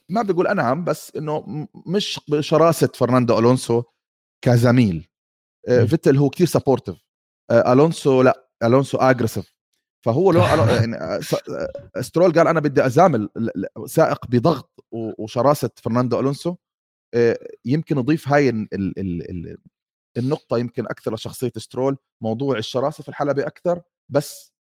ما بقول أنعم بس إنه مش بشراسة فرناندو ألونسو كزميل. فيتل هو كثير sportive ألونسو لا ألونسو aggressive فهو لو يعني سترول قال أنا بدي أزامل سائق بضغط وشراسة فرناندو ألونسو. يمكن اضيف هاي النقطة يمكن أكثر لشخصية سترول. موضوع الشراسة في الحلبة أكثر بس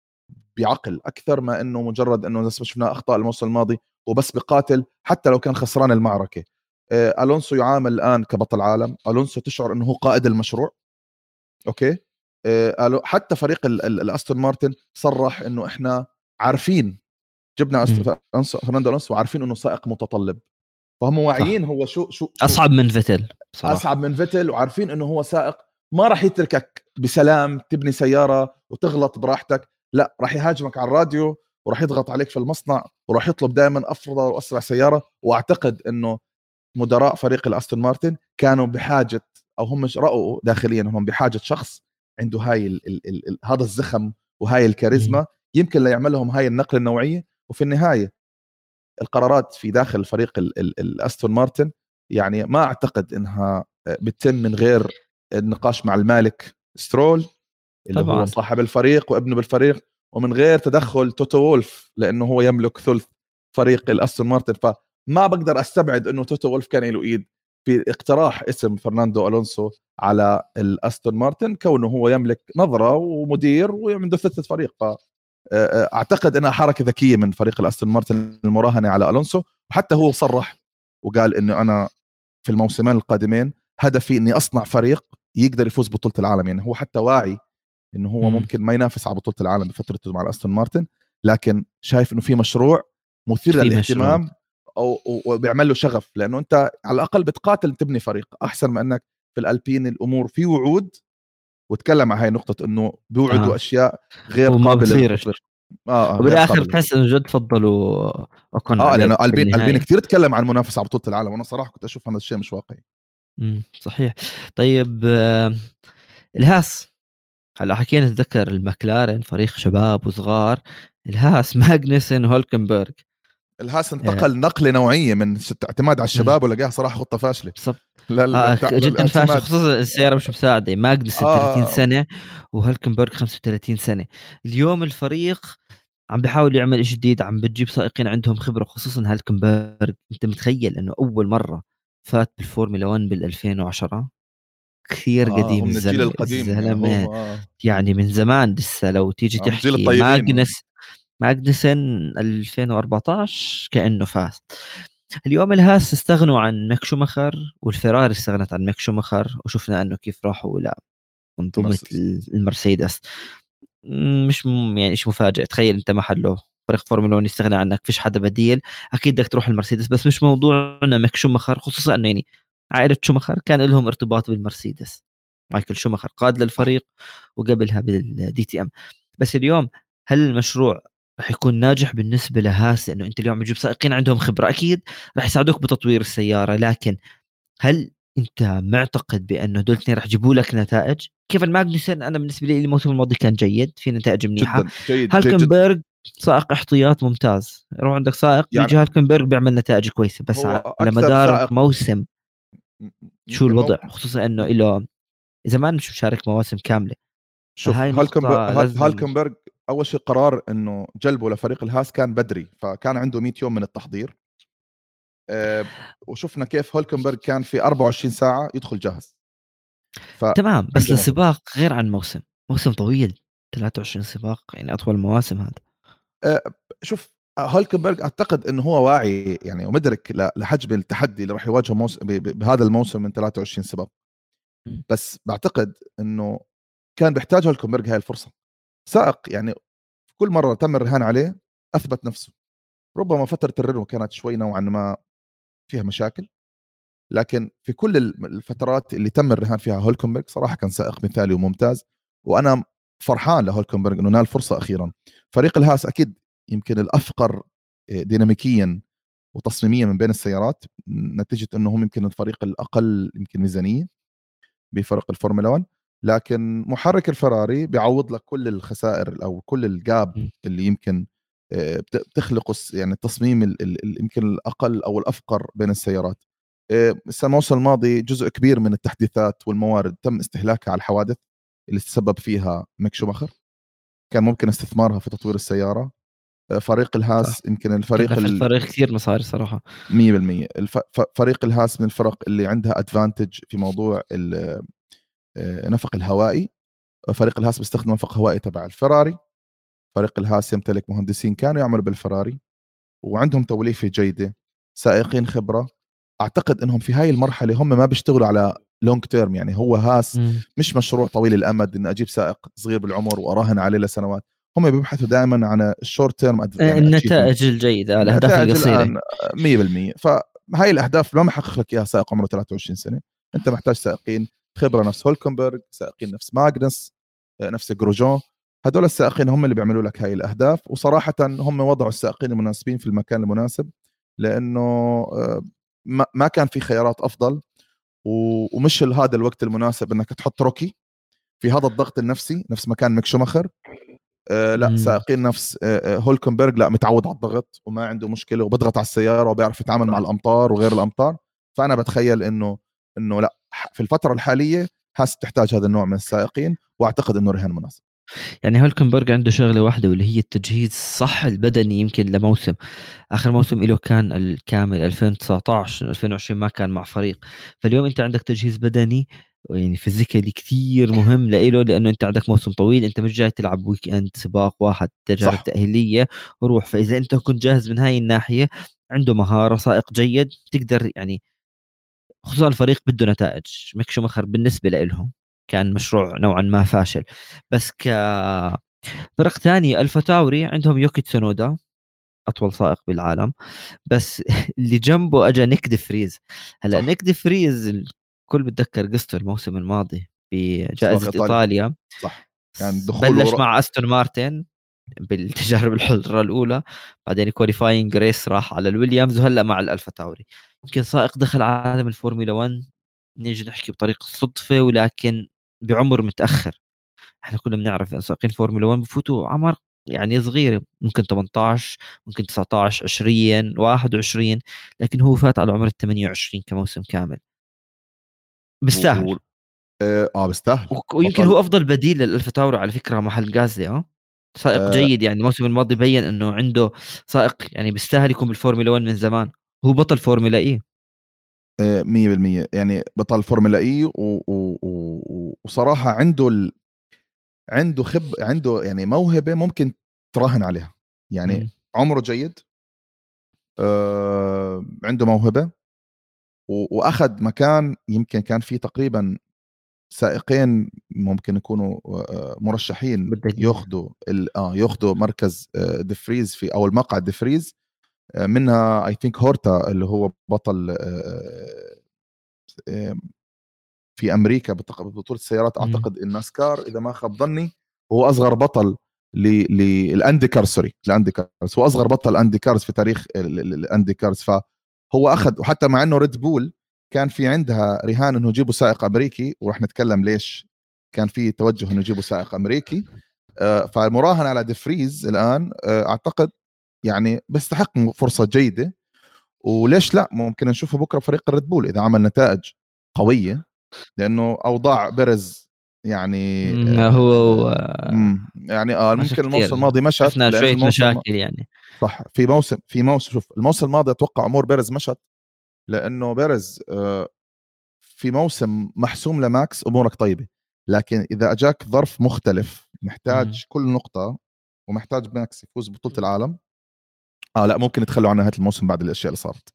بعقل أكثر ما إنه مجرد إنه زي ما شفنا أخطاء الموسم الماضي وبس بقاتل حتى لو كان خسران المعركة. آه، ألونسو يعامل الآن كبطل عالم. ألونسو تشعر إنه هو قائد المشروع. أوكي؟ آه، حتى فريق الاستون مارتن صرح إنه إحنا عارفين جبنا فرناندو ألونسو وعارفين إنه سائق متطلب. فهم واعيين هو شو شو, شو أصعب من فيتل صراحة. أصعب من فيتل وعارفين إنه هو سائق. ما راح يتركك بسلام تبني سيارة وتغلط براحتك. لا راح يهاجمك على الراديو وراح يضغط عليك في المصنع وراح يطلب دائما أفضل وأسرع سيارة. وأعتقد إنه مدراء فريق الاستون مارتن كانوا بحاجة أو هم رأوا داخليا انهم بحاجة شخص عنده هاي ال ال ال ال هذا الزخم وهاي الكاريزما يمكن ليعمل لهم هاي النقله النوعية. وفي النهاية القرارات في داخل الفريق الاستون مارتن يعني ما أعتقد إنها بتتم من غير النقاش مع المالك سترول اللي طبعا. هو صاحب الفريق وابنه بالفريق ومن غير تدخل توتو وولف لأنه هو يملك ثلث فريق الأستون مارتن. فما بقدر أستبعد إنه توتو وولف كان له إيد. في اقتراح اسم فرناندو ألونسو على الأستون مارتن كونه هو يملك نظرة ومدير وعنده ثلث فريق. ف أعتقد إنها حركة ذكية من فريق الأستون مارتن المراهنة على ألونسو. وحتى هو صرح وقال إنه أنا في الموسمين القادمين هدفي إني أصنع فريق يقدر يفوز ببطوله العالم. يعني هو حتى واعي إنه هو مم. ممكن ما ينافس على بطولة العالم بفترته مع الأستون مارتن لكن شايف إنه في مشروع مثير للاهتمام أو وبيعمل له شغف لأنه أنت على الأقل بتقاتل تبني فريق أحسن ما إنك في الألبين الأمور في وعود وتكلم عن هاي النقطة إنه بيوعدوا آه. أشياء غير قابلة آه, آه وبالآخر بحس إنه جد فضلوا اوكون آه لأنه ألبين ألبين كثير تكلم عن المنافسه على بطولة العالم وأنا صراحة كنت أشوف هذا الشيء مش واقعي. امم صحيح. طيب آه الهاس هلا حكينا نتذكر المكلارن فريق شباب وصغار. الهاس ماجنسن هولكنبرغ. الهاس انتقل آه. نقلة نوعية من اعتماد على الشباب ولقاها صراحة خطة فاشلة. بالضبط. آه جدا فاشله خصوصا السيارة مش مساعدة. ماجنسن آه. 30 سنة وهولكنبرغ 35 سنة. اليوم الفريق عم بيحاول يعمل شيء جديد عم بتجيب سائقين عندهم خبرة خصوصا هولكنبرغ أنت متخيل إنه أول مرة فات بالفورمولا 1 بال 2010 كثير آه قديم من الجيل القديم يعني, آه. يعني من زمان لسه لو تيجي آه تحكي ماجنس ماجنسن 2014 كأنه فاز. اليوم الهاس استغنوا عن ميك شومخر والفيراري استغنت عن ميك شومخر وشفنا أنه كيف راحوا لا منظومة المرسيدس. مش يعني إيش مفاجئ. تخيل أنت محله فريق فورمولا 1 يستغنى عنك فيش حدا بديل. أكيد بدك تروح المرسيدس بس مش موضوعنا ميك شومخر خصوصا إنه يعني عائلة شومخر كان لهم ارتباط بالمرسيدس. مايكل شومخر قاد للفريق وقبلها بال DTM بس اليوم هل المشروع راح يكون ناجح بالنسبة لهاس لأنه أنت اليوم تجيب سائقين عندهم خبرة. أكيد راح يساعدوك بتطوير السيارة لكن هل أنت معتقد بأنه دول الاثنين راح يجيبوا لك نتائج؟ كيف ماجنسون أنا بالنسبة لي الموسم الماضي كان جيد في نتائج منيحة. جيد هولكنبرغ سائق احتياط ممتاز. يروح عندك سائق يعني يجي هولكنبرغ بيعمل نتائج كويسة بس على مدار موسم شو الوضع؟ خصوصا إنه له إذا ما مش مشارك مواسم كاملة شوف هالكنبرغ أول شيء قرار إنه جلبه لفريق الهاس كان بدري فكان عنده 100 يوم من التحضير. أه وشفنا كيف هولكنبرغ كان في 24 ساعة يدخل جاهز. ف... تمام بس السباق غير عن موسم موسم طويل 23 سباق يعني أطول مواسم هذا. أه شوف هولكنبرغ أعتقد إنه هو واعي يعني ومدرك لحجم التحدي اللي راح يواجهه موسم بهذا الموسم من 23 سباق. بس بعتقد إنه كان بيحتاج هولكنبرغ هاي الفرصة. سائق يعني كل مرة تم الرهان عليه أثبت نفسه. ربما فترة الرنو كانت شوي نوعا ما فيها مشاكل لكن في كل الفترات اللي تم الرهان فيها هولكنبرغ صراحة كان سائق مثالي وممتاز وأنا فرحان لهولكنبرغ إنه نال فرصة أخيرا. فريق الهاس أكيد يمكن الأفقر آه، ديناميكيا وتصميميا من بين السيارات نتيجة إنه هم يمكن الفريق الأقل يمكن ميزانية بفرق الفورمولا 1 لكن محرك الفراري بيعوض لك كل الخسائر أو كل ال gap اللي يمكن آه، بتخلقه يعني التصميم يمكن الأقل أو الأفقر بين السيارات. آه، الموسم الماضي جزء كبير من التحديثات والموارد تم استهلاكها على الحوادث اللي تسبب فيها ميك شوماخر كان ممكن استثمارها في تطوير السيارة. آه، فريق الهاس صح. يمكن الفريق الفريق كثير مصاري صراحة. 100% فريق الهاس من الفرق اللي عندها advantage في موضوع النفق الهوائي. فريق الهاس بيستخدم نفق هوائي تبع الفراري. فريق الهاس يمتلك مهندسين كانوا يعملوا بالفراري وعندهم توليفه جيده سائقين خبرة. أعتقد إنهم في هاي المرحلة هم ما بيشتغلوا على long term يعني هو هاس م. مش مشروع طويل الأمد اني أجيب سائق صغير بالعمر وأراهن عليه لسنوات. هم بيبحثوا دائما عن ال short term يعني النتائج الجيدة الاهداف القصيرة. 100% فهاي الأهداف ما محقق لك إياها سائق عمره 23 سنة أنت محتاج سائقين خبرة نفس هولكنبرغ سائقين نفس ماجنس نفس جروجان. هدول السائقين هم اللي بيعملوا لك هاي الأهداف. وصراحة هم وضعوا السائقين المناسبين في المكان المناسب لأنه آه، ما كان في خيارات أفضل. ومش هذا الوقت المناسب إنك تحط rookie في هذا الضغط النفسي نفس مكان ميك شوماخر. آه لا سائقين نفس آه, آه، هولكنبرغ لا متعود على الضغط وما عنده مشكلة وبضغط على السيارة وبيعرف يتعامل مع الأمطار وغير الأمطار. فأنا بتخيل إنه إنه لا في الفترة الحالية هاس تحتاج هذا النوع من السائقين وأعتقد إنه رهان مناسب. يعني هولكنبرغ عنده شغلة واحدة واللي هي التجهيز صح البدني يمكن لموسم. آخر موسم له كان الكامل 2019 2020 ما كان مع فريق. فاليوم أنت عندك تجهيز بدني يعني physically كثير مهم لإله لأنه أنت عندك موسم طويل أنت مش جاي تلعب weekend سباق واحد تجارب. تأهيلية وروح فإذا أنت كنت جاهز من هاي الناحية عنده مهارة سائق جيد تقدر يعني خصوصا الفريق بده نتائج. ميك شوماخر بالنسبة لهم كان مشروع نوعا ما فاشل. بس ك فرق ثانية الفا تاوري عندهم يوكي تسونودا أطول سائق بالعالم. بس اللي جنبه اجى نيك دي فريز. هلأ نيك دي فريز الكل بتذكر قصته الموسم الماضي بجائزة إيطاليا. صح. كان دخول بلش ورق. مع أستون مارتن بالتجارب الحرة الأولى. بعدين qualifying race راح على الويليامز وهلأ مع الألفا تاوري. يمكن سائق دخل عالم الفورمولا 1 نيجي نحكي بطريقة صدفة ولكن بعمر متأخر. إحنا كنا بنعرف سائقين فورمولا 1 بفوتوا عمر يعني صغيره ممكن 18 ممكن 19 20 21 لكن هو فات على عمر ال 28 كموسم كامل. بيستاهل. و... آه, آه، بيستاهل. ويمكن هو أفضل بديل للالفا تاوري على فكرة محل غاسلي آه. سائق آه. جيد يعني الموسم الماضي بين إنه عنده سائق يعني بيستاهل يكون بالفورمولا 1 من زمان. هو بطل فورمولا اي 100% يعني بطل فورمولا اي و... و... و... وصراحة عنده ال... عنده خب عنده يعني موهبة ممكن تراهن عليها. يعني م. عمره جيد آه... عنده موهبة و... وأخذ مكان يمكن كان في تقريبا سائقين ممكن يكونوا آه، مرشحين ياخذوا آه ياخذوا مركز دفريز آه، في أو المقعد دفريز آه، منها I think هيرتا اللي هو بطل في أمريكا بطولة السيارات. أعتقد الناسكار إذا ما خاب ظني هو أصغر بطل للاندي كارز sorry الاندي كارز. هو أصغر بطل أندي كارز في تاريخ الأندي كارز. فهو أخذ وحتى مع إنه ريد بول كان في عندها رهان إنه يجيبوا سائق أمريكي وراح نتكلم ليش كان في توجه إنه يجيبوا سائق أمريكي. آه، فالمراهنه على ديفريز الآن آه، أعتقد يعني بيستحق فرصة جيدة. وليش لا؟ ممكن نشوفه بكرة فريق الريد بول إذا عمل نتائج قوية لأنه أوضاع بيريز يعني ما هو يعني آه ممكن الموسم الماضي مشت شفنا شوية مشاكل يعني. صح في موسم في موسم شوف الموسم الماضي أتوقع أمور بيريز مشت لأنه بيريز آه، في موسم محسوم لماكس أمورك طيبة لكن إذا أجاك ظرف مختلف محتاج م. كل نقطة ومحتاج ماكس يفوز ببطوله العالم آه لا ممكن يتخلوا عن نهايه الموسم بعد الأشياء اللي صارت.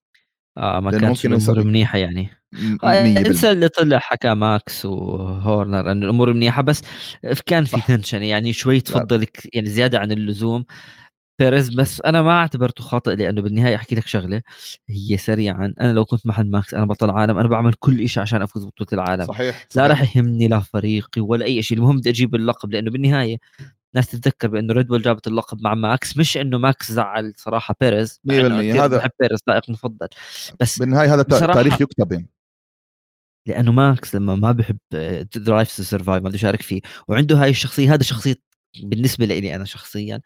آه ما كانش الأمور منيحة يعني. آه إنسى اللي طلع حكى ماكس وهورنر إن الأمور منيحة بس كان في tension يعني شوي تفضل يعني زيادة عن اللزوم. بيريز بس أنا ما اعتبرته خاطئ لأنه بالنهاية أحكي لك شغلة هي سريعا. أنا لو كنت محل ماكس أنا بطل عالم أنا بعمل كل شيء عشان أفوز ببطولة العالم. صحيح, صحيح. لا راح يهمني لا فريقي ولا أي شيء المهم بدي أجيب اللقب لأنه بالنهاية ناس تتذكر بأنه ريد بول جابت اللقب مع ماكس مش إنه ماكس زعل صراحة بيريز 100% هذا بحب بيريز سائق مفضل. بس بالنهاية هذا تاريخ يكتب يعني. لأنه ماكس لما ما بحب Drive to Survive ما بده يشارك فيه. وعنده هاي الشخصية هذا شخصية بالنسبة لي أنا شخصيا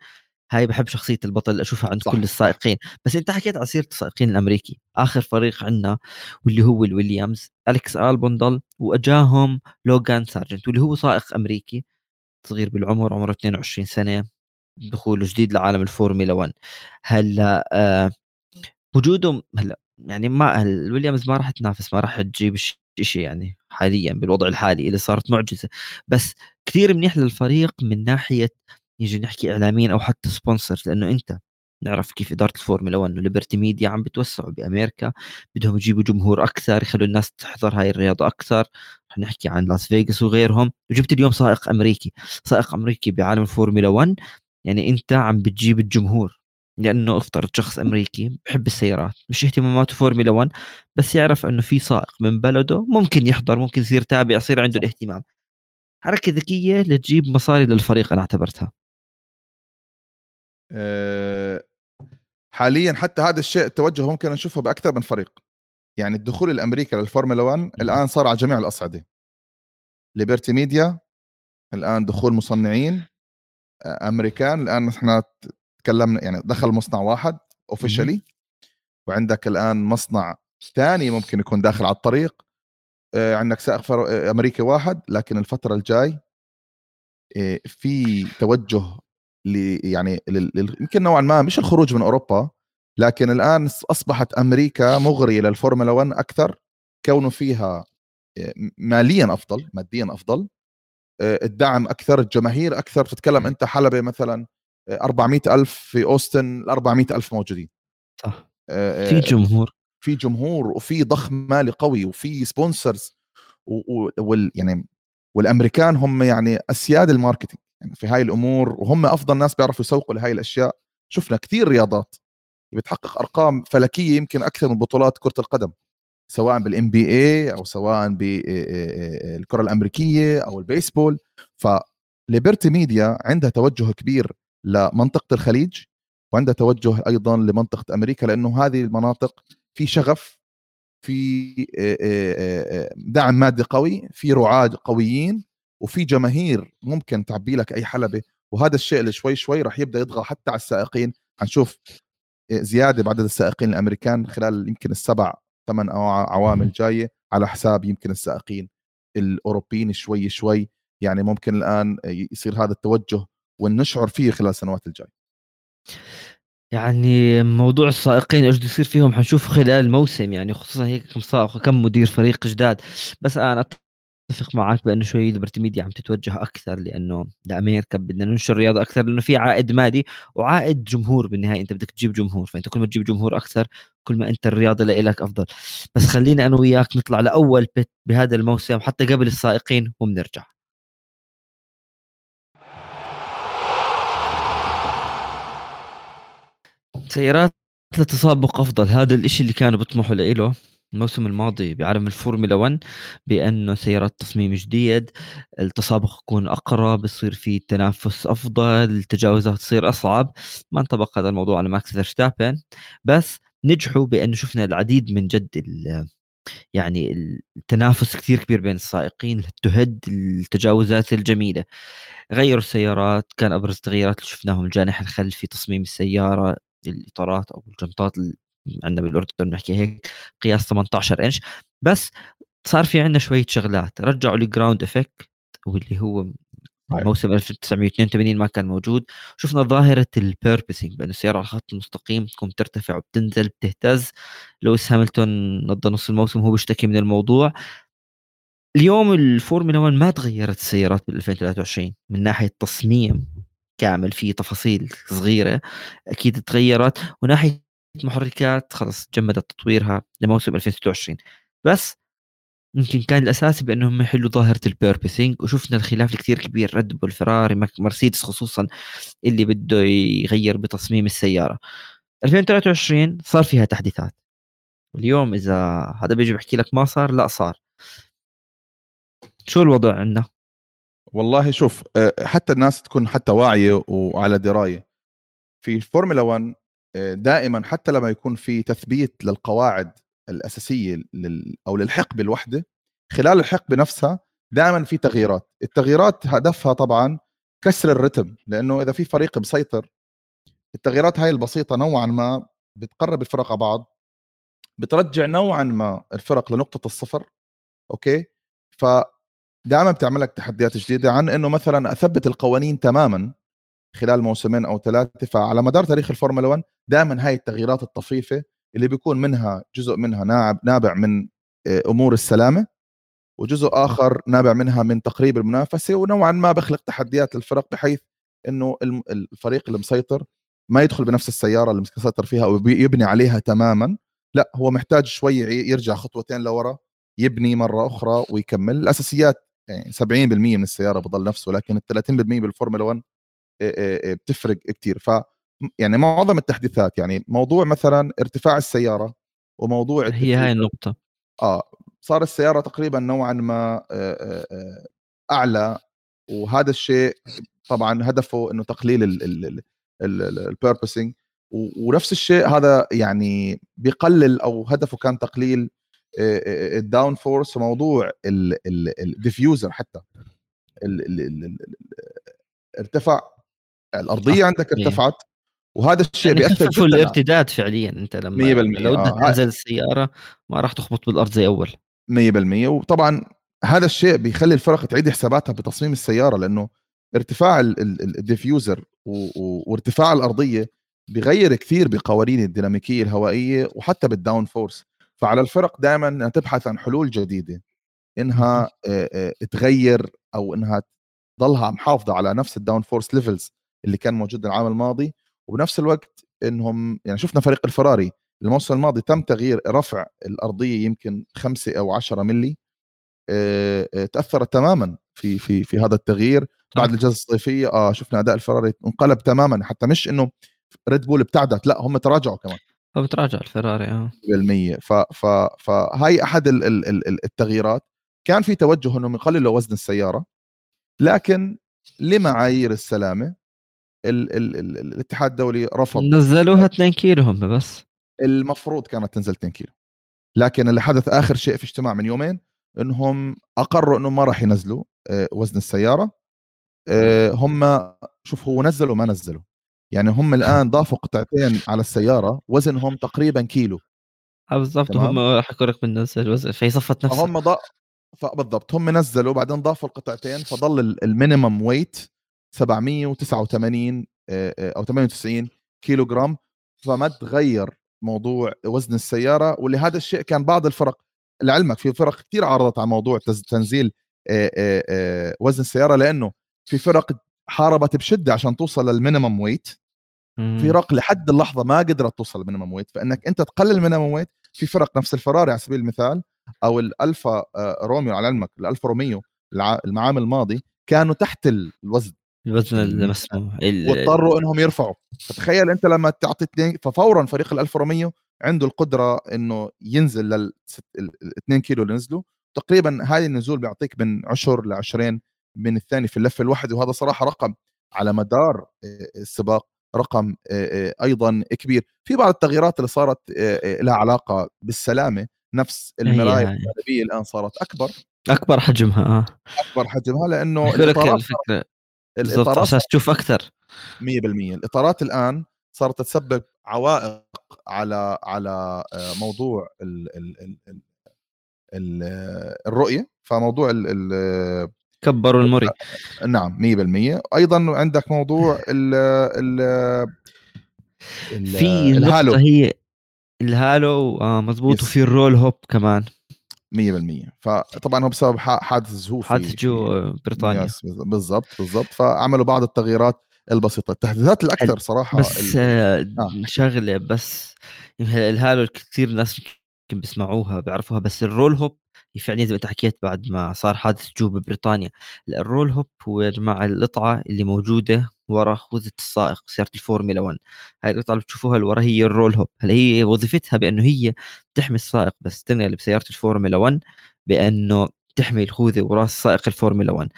هاي بحب شخصية البطل أشوفها عند صح. كل السائقين. بس أنت حكيت على سيرة السائقين الأمريكي. آخر فريق عندنا واللي هو الويليامز اليكس البون ضل وأجاهم لوغان سارجنت واللي هو سائق أمريكي. صغير بالعمر عمره 22 سنة دخوله جديد لعالم الفورمولا 1 هلأ آه وجوده هلأ يعني ما الويليامز ما راح تنافس ما راح تجيب شيء يعني حاليا بالوضع الحالي اللي صارت معجزة. بس كثير منيح للفريق من ناحية نيجي نحكي اعلاميا أو حتى sponsor لأنه أنت نعرف كيف إدارة الفورمولا 1 وليبرتي ميديا عم بتوسعوا بأمريكا بدهم يجيبوا جمهور أكثر يخلوا الناس تحضر هاي الرياضة أكثر. رح نحكي عن لاس فيغاس وغيرهم. وجبت اليوم سائق أمريكي. سائق أمريكي بعالم الفورمولا 1 يعني أنت عم بتجيب الجمهور. لأنه افترض شخص أمريكي بحب السيارات مش اهتماماته فورمولا 1 بس يعرف إنه في سائق من بلده ممكن يحضر ممكن يصير تابع يصير عنده الاهتمام. حركة ذكية لتجيب مصاري للفريق أنا أعتبرتها. أه حاليا حتى هذا الشيء التوجه ممكن نشوفه بأكثر من فريق. يعني الدخول الامريكي للفورمولا 1 الآن صار على جميع الأصعدة. ليبرتي ميديا الآن دخول مصنعين أمريكان. الآن إحنا تكلمنا يعني دخل مصنع واحد officially وعندك الآن مصنع ثاني ممكن يكون داخل على الطريق. عندك سائق أمريكي واحد. لكن الفترة الجاي في توجه يعني يمكن نوعا ما مش الخروج من أوروبا لكن الآن أصبحت أمريكا مغرية للفورمولا 1 أكثر كونه فيها آه، ماليا أفضل ماديا أفضل الدعم أكثر الجماهير أكثر. تتكلم أنت حلبة مثلا 400 ألف في أوستن ال 400 ألف موجودين. صح. في جمهور. في جمهور وفي ضخم مالي قوي وفي sponsors وال يعني والأمريكان هم يعني أسياد ال marketing. يعني في هاي الأمور وهم أفضل ناس بيعرفوا يسوقوا لهي الأشياء. شفنا كثير رياضات بتحقق أرقام فلكية يمكن أكثر من بطولات كرة القدم سواء بال NBA أو سواء بالكره الأمريكية أو البيسبول. فليبرتي ميديا عندها توجه كبير لمنطقة الخليج وعندها توجه أيضا لمنطقة أمريكا لأنه هذه المناطق في شغف في دعم مادي قوي في رعاة قويين. وفي جماهير ممكن تعبي لك أي حلبة وهذا الشيء اللي شوي شوي راح يبدأ يطغى حتى على السائقين. حنشوف زيادة بعدد السائقين الأمريكان خلال يمكن السبع ثمان عوامل جاية على حساب يمكن السائقين الأوروبيين شوي شوي. يعني ممكن الآن يصير هذا التوجه ونشعر فيه خلال السنوات الجاية. يعني موضوع السائقين إيش يصير فيهم؟ حنشوف خلال الموسم يعني خصوصا هيك كم سائق وكم مدير فريق جداد. بس أنا أتفق معك بأنه شوي ليبرتي ميديا عم تتوجه أكثر لأنه لامريكا بدنا ننشر الرياضه أكثر لأنه في عائد مادي وعائد جمهور بالنهاية. أنت بدك تجيب جمهور فأنت كل ما تجيب جمهور أكثر كل ما أنت الرياضة لك أفضل. بس خلينا أنا وياك نطلع لأول beat بهذا الموسم حتى قبل السائقين وبنرجع. سيارات لتسابق أفضل هذا الإشي اللي كانوا بيطمحوا له. الموسم الماضي بعالم الفورمولا 1 بأنه سيارات تصميم جديد التسابق يكون أقرب يصير في تنافس أفضل التجاوزات تصير أصعب. ما انطبق هذا الموضوع على ماكس فيرستابن. بس نجحوا بأنه شفنا العديد من جد يعني التنافس كثير كبير بين السائقين تهد التجاوزات الجميلة. غيروا السيارات كان أبرز التغييرات اللي شفناهم الجناح الخلفي تصميم السيارة الإطارات أو الجنطات عندنا بالأردن بنحكي هيك قياس 18 إنش. بس صار في عندنا شوية شغلات رجعوا ال ground effect واللي هو موسم 1982 ما كان موجود. شفنا ظاهرة ال porpoising بأن السيارة على الخط المستقيم تكون ترتفع وبتنزل بتهتز. لويس هاملتون قضى نص الموسم هو بيشتكي من الموضوع. اليوم الفورمولا 1 ما تغيرت السيارات بال 2023 من ناحية تصميم كامل في تفاصيل صغيرة أكيد تغيرت. وناحية محركات خلص جمدت تطويرها لموسم 2026 بس يمكن كان الأساسي بأنهم يحلوا ظاهرة ال porpoising وشفنا الخلاف الكثير كبير ريد بول فيراري مرسيدس خصوصا اللي بده يغير بتصميم السيارة. 2023 صار فيها تحديثات. اليوم إذا هذا بيجي بحكي لك ما صار لا صار. شو الوضع عندنا؟ والله شوف آه، حتى الناس تكون حتى واعية وعلى دراية. في الفورمولا 1 آه، دائما حتى لما يكون في تثبيت للقواعد الأساسية لل أو للحقبه الوحده خلال الحقبه نفسها دائما في تغييرات. التغييرات هدفها طبعا كسر الرتم لأنه إذا في فريق مسيطر التغييرات هاي البسيطة نوعا ما بتقرب الفرق على بعض بترجع نوعا ما الفرق لنقطة الصفر أوكي؟ ف دائما بتعمل لك تحديات جديدة عن إنه مثلا أثبت القوانين تماما خلال موسمين أو ثلاثة. فعلى مدار تاريخ الفورمولا 1 دائما هاي التغييرات الطفيفة اللي بيكون منها جزء منها نابع نابع من آه، أمور السلامة وجزء آخر نابع منها من تقريب المنافسة ونوعا ما بخلق تحديات للفرق بحيث إنه الفريق المسيطر ما يدخل بنفس السيارة اللي مسيطر فيها أو يبني عليها تماما. لا هو محتاج شوي يرجع خطوتين لورا يبني مرة أخرى ويكمل. الأساسيات يعني 70% من السيارة بضل نفسه لكن ال 30% بالفورمولا 1 بتفرق كثير ف يعني معظم التحديثات يعني موضوع مثلا ارتفاع السياره وموضوع هي هاي النقطه آه صار السياره تقريبا نوعا ما اعلى وهذا الشيء طبعا هدفه انه تقليل ال porpoising ونفس الشيء هذا يعني بيقلل أو هدفه كان تقليل ال downforce وموضوع ال diffuser حتى ارتفع الأرضية عندك ارتفعت وهذا الشيء يعني بيأثر جدا. الارتداد فعليا أنت لما 100% لو بدك آه. تنزل السياره ما راح تخبط بالأرض زي أول. 100% وطبعا هذا الشيء بيخلي الفرق تعيد حساباتها بتصميم السيارة لأنه ارتفاع ال diffuser وارتفاع الأرضية بيغير كثير بقوانين الديناميكية الهوائية وحتى بال downforce فعلى الفرق دائما تبحث عن حلول جديدة. إنها تغير أو إنها تضلها محافظة على نفس ال downforce levels اللي كان موجود العام الماضي وبنفس الوقت إنهم يعني شفنا فريق الفراري الموسم الماضي تم تغيير رفع الأرضية يمكن 5 أو 10 ملي تأثرت تماما في في في هذا التغيير. بعد الجلسة الصيفية آه شفنا أداء الفراري انقلب تماما حتى مش إنه ريد بول ابتعدت لا هم تراجعوا كمان. بتراجع الفراري آه. بالمية. ف ف فهاي أحد ال ال التغييرات. كان في توجه إنهم يقللوا وزن السيارة لكن لمعايير السلامة ال ال ال الاتحاد الدولي رفض نزلوها 2 كيلو هم بس. المفروض كانت تنزل 2 كيلو. لكن اللي حدث آخر شيء في اجتماع من يومين إنهم أقروا إنه ما راح ينزلوا آه، وزن السيارة. آه، هم شوف هو نزلوا ما نزلوا. يعني هم الآن ضافوا قطعتين على السيارة وزنهم تقريبا كيلو. آه، بالضبط هم راح يكون لك بننزل الوزن فهي صفت نفسها. هم ض... فبالضبط هم نزلوا بعدين ضافوا القطعتين فضل ال minimum weight 789 أو 98 كيلو جرام فما تغير موضوع وزن السيارة ولهذا الشيء كان بعض الفرق لعلمك في فرق كثير اعترضت على موضوع تنزيل وزن السيارة لأنه في فرق حاربت بشدة عشان توصل لل minimum weight في فرق لحد اللحظة ما قدرت توصل لل minimum weight فإنك أنت تقلل ال minimum weight في فرق نفس الفراري على سبيل المثال أو الألفا روميو على علمك الألفا روميو العام الماضي كانوا تحت الوزن. الوزن المسموح واضطروا إنهم يرفعوا. فتخيل أنت لما تعطي اثنين ففورا فريق الألفا روميو عنده القدرة إنه ينزل لل 2 كيلو اللي نزلوا. تقريبا هاي النزول بيعطيك من عشر ل 20 من الثاني في اللفه الواحده وهذا صراحة رقم على مدار السباق رقم أيضا كبير. في بعض التغييرات اللي صارت لها علاقة بالسلامة. نفس المرايه الجانبيه الآن صارت أكبر. أكبر حجمها آه. أكبر حجمها لأنه الفكرة الإطارات عشان تشوف أكثر. 100% الإطارات الآن صارت تسبب عوائق على على موضوع ال ال ال ال الرؤية. فموضوع ال كبروا المري نعم 100% أيضا عندك موضوع ال ال في ال halo. هي ال halo مضبوط وفي ال roll hoop كمان. 100% فطبعا هو بسبب حادث جو حادث جو بريطانيا. بالضبط بالضبط. فعملوا بعض التغييرات البسيطة. التحديثات الأكثر صراحة بس آه. شغلة بس ال halo كثير ناس يمكن بيسمعوها بيعرفوها. بس ال roll hoop فعليا زي ما انت حكيت بعد ما صار حادث جو ببريطانيا. ال roll hoop هو يا جماعة القطعة اللي موجودة ورا خوذة السائق سيارة الفورمولا 1 هاي القطعة اللي بتشوفوها اللي ورا هي ال roll hoop. هل هي وظيفتها بأنه هي تحمي السائق بس تنقل بسيارة الفورمولا 1 بأنه تحمي الخوذة وراس سائق الفورمولا 1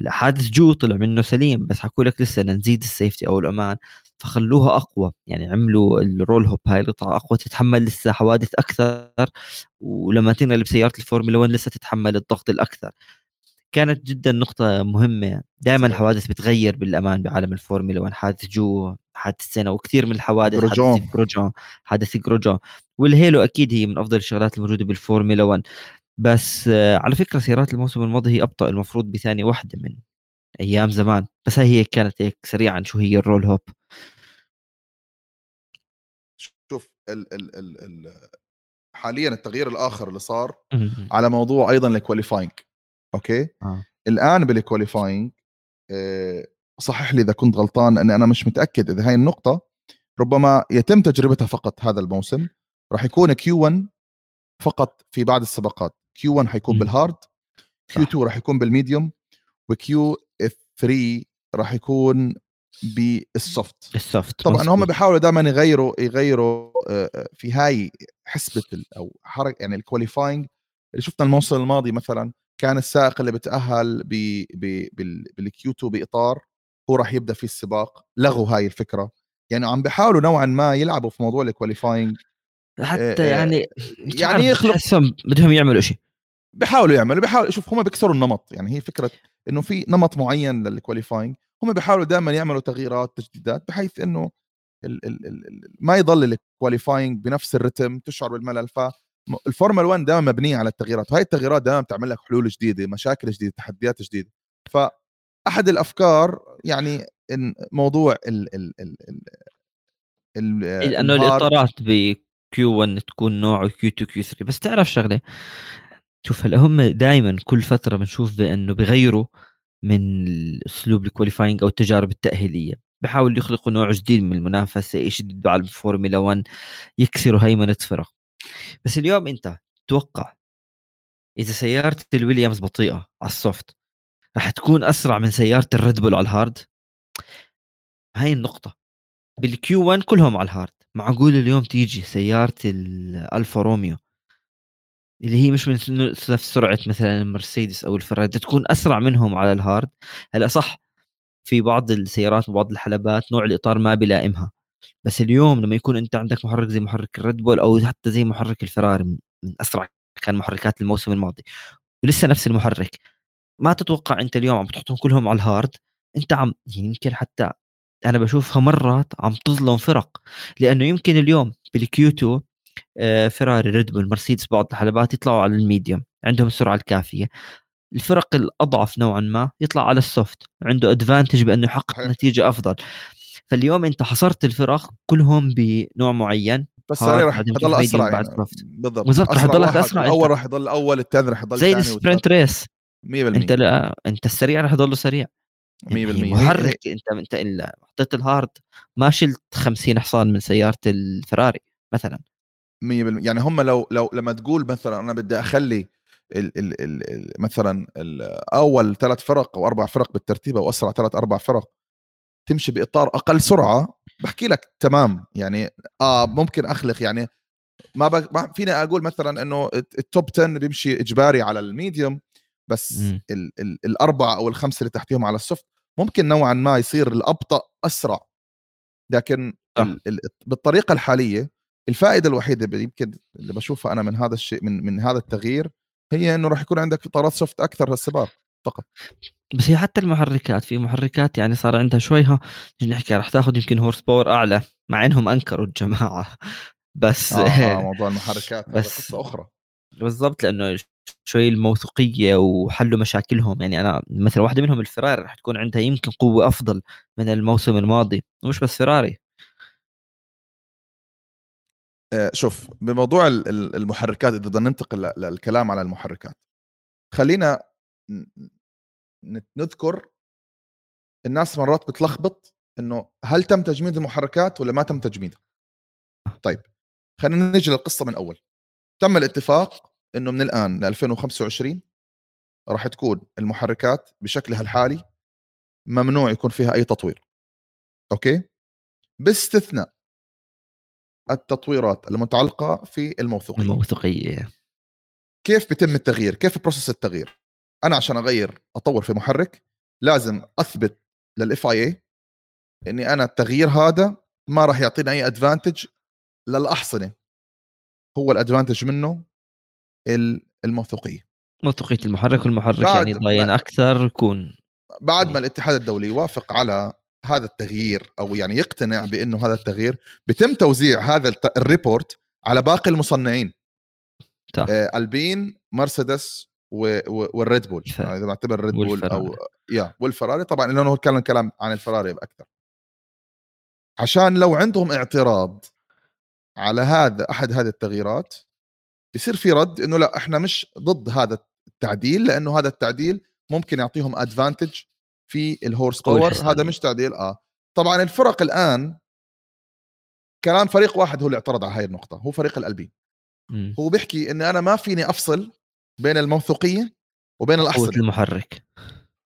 هلا حادث جو طلع منه سليم بس حكوا لك لسه نزيد ال safety أو الأمان. فخلوها أقوى يعني عملوا ال roll hoop. هاي القطعة أقوى تتحمل لسه حوادث أكثر ولما تنقل بسيارة الفورمولا 1 لسه تتحمل الضغط الأكثر. كانت جدا نقطة مهمة. دائما الحوادث بتغير بالأمان بعالم الفورمولا 1 حادث جو حادث سنة وكثير من الحوادث جروجون. حادث جروجون. حادث جروجون. وال halo أكيد هي من أفضل الشغلات الموجودة بالفورمولا 1 بس آه، على فكرة سيارات الموسم الماضي هي أبطأ المفروض بثانية واحدة من أيام زمان. بس هي كانت هيك سريعا شو هي ال roll hoop؟ شوف ال ال ال ال حاليا التغيير الآخر اللي صار على موضوع أيضا ال qualifying okay؟ آه. الآن بال qualifying آه، صحح لي إذا كنت غلطان أني أنا مش متأكد إذا هاي النقطة ربما يتم تجربتها فقط هذا الموسم راح يكون Q 1 فقط في بعض السباقات. Q 1 حيكون بال hard Q 2 راح يكون بال medium و Q 3 راح يكون بال soft ال soft طبعا هم بيحاولوا دائما يغيروا يغيروا في هاي حسبة أو حركه يعني ال qualifying اللي شفنا الموسم الماضي مثلا كان السائق اللي بتاهل بال Q 2 بإطار هو راح يبدأ في السباق. لغوا هاي الفكرة. يعني عم بيحاولوا نوعا ما يلعبوا في موضوع ال qualifying حتى يعني يعني يخلق بدهم يعملوا شيء بيحاولوا يعملوا بيحاولوا شوف هم بيكسروا النمط. يعني هي فكرة إنه في نمط معين لل qualifying هم بيحاولوا دائما يعملوا تغييرات تجديدات بحيث إنه ال ال ال ما يضل ال qualifying بنفس الرتم تشعر بالملل. فالفورمولا 1 دائما مبنية على التغييرات وهي التغييرات دائما بتعمل لك حلول جديدة مشاكل جديدة تحديات جديدة. فأحد الأفكار يعني إن موضوع ال ال ال ال لأنه الاطارات ب Q 1 تكون نوع Q 2 Q 3 بس تعرف شغلة شوف هلأ هم دائما كل فترة بنشوف بأنه بغيروا من اسلوب ال qualifying أو التجارب التأهيلية. بحاولوا يخلقوا نوع جديد من المنافسة يشددوا على الفورمولا 1 يكسروا هيمنة فرق. بس اليوم أنت توقع إذا سيارة الويليامز بطيئة على ال soft راح تكون أسرع من سيارة الريد بول على ال hard؟ هاي النقطة. بال Q 1 كلهم على ال hard. معقول اليوم تيجي سيارة الالفا روميو اللي هي مش من نفس سرعة مثلا المرسيدس أو الفراري تكون أسرع منهم على ال hard. هلأ صح في بعض السيارات وبعض الحلبات نوع الإطار ما بيلائمها. بس اليوم لما يكون أنت عندك محرك زي محرك الريد بول أو حتى زي محرك الفراري من أسرع كان محركات الموسم الماضي ولسه نفس المحرك. ما تتوقع أنت اليوم عم تحطهم كلهم على ال hard؟ أنت عم يعني يمكن حتى أنا بشوفها مرات عم تظلم فرق لأنه يمكن اليوم بال Q 2 آه، فيراري ريد بول مرسيدس بعض الحلبات يطلعوا على ال medium عندهم السرعة الكافية. الفرق الأضعف نوعا ما يطلع على ال soft عنده advantage بأنه يحقق نتيجة أفضل. فاليوم انت حصرت الفرق كلهم بنوع معين بس راح يضل أسرع يعني. بالضبط. بالضبط راح يضل اسرع الأول راح يضل أول الثاني راح يضل زي ال sprint race. 100% انت لا انت السريع راح يضل سريع. 100% يعني محرك انت انت الا حطيت ال hard ما شلت 50 حصان من سيارة الفراري مثلا. 100% يعني هم لو لو لما تقول مثلا أنا بدي أخلي ال ال ال مثلا أول ثلاث فرق أو أربع فرق بالترتيب أو أسرع ثلاث أربع فرق تمشي بإطار أقل سرعة بحكي لك تمام. يعني آه ممكن أخلق يعني ما, ب... ما فيني أقول مثلا إنه ال top 10 بيمشي إجباري على ال medium بس ال ال الأربعة أو الخمسة اللي تحتيهم على ال soft ممكن نوعا ما يصير الأبطأ أسرع. لكن ال ال بالطريقة الحالية الفائدة الوحيدة يمكن اللي بشوفها أنا من هذا الشيء من من هذا التغيير هي إنه راح يكون عندك اطارات soft أكثر للسباق. فقط. بس هي حتى المحركات في محركات يعني صار عندها شويها نحكي راح تاخذ يمكن horsepower أعلى مع إنهم أنكروا الجماعة. بس آه, آه موضوع المحركات بس قصة أخرى. بالضبط لأنه شوي الموثوقية وحلوا مشاكلهم. يعني أنا مثلا واحدة منهم الفراري راح تكون عندها يمكن قوة أفضل من الموسم الماضي ومش بس فراري. آه، شوف بموضوع المحركات إذا بدنا ننتقل للكلام على المحركات خلينا نذكر الناس مرات بتلخبط إنه هل تم تجميد المحركات ولا ما تم تجميدها؟ طيب خلينا نجي للقصة من أول. تم الاتفاق إنه من الآن ل 2025 راح تكون المحركات بشكلها الحالي ممنوع يكون فيها أي تطوير. okay؟ باستثناء التطويرات المتعلقة في الموثوقية. الموثوقية. كيف بيتم التغيير؟ كيف process التغيير؟ أنا عشان أغير أطور في محرك لازم أثبت لل FIA إني أنا التغيير هذا ما راح يعطيني أي advantage للأحصنة. هو ال advantage منه الموثوقية. موثوقية المحرك والمحرك يعني ضاين أكثر يكون. بعد ما الاتحاد الدولي يوافق على هذا التغيير أو يعني يقتنع بأنه هذا التغيير بيتم توزيع هذا ال report على باقي المصنعين. آه ألبين مرسيدس والريد بول يعني إذا بعتبر الريد بول أو والفراري طبعا لأنه كان الكلام عن الفراري أكثر. عشان لو عندهم اعتراض على هذا أحد هذه التغييرات بصير في رد إنه لا إحنا مش ضد هذا التعديل لأنه هذا التعديل ممكن يعطيهم advantage في ال horse power هذا مش تعديل آه. طبعا الفرق الآن كلام فريق واحد هو اللي اعترض على هاي النقطة هو فريق الألبين. هو بيحكي ان أنا ما فيني أفصل بين الموثوقية وبين الاحصنه المحرك.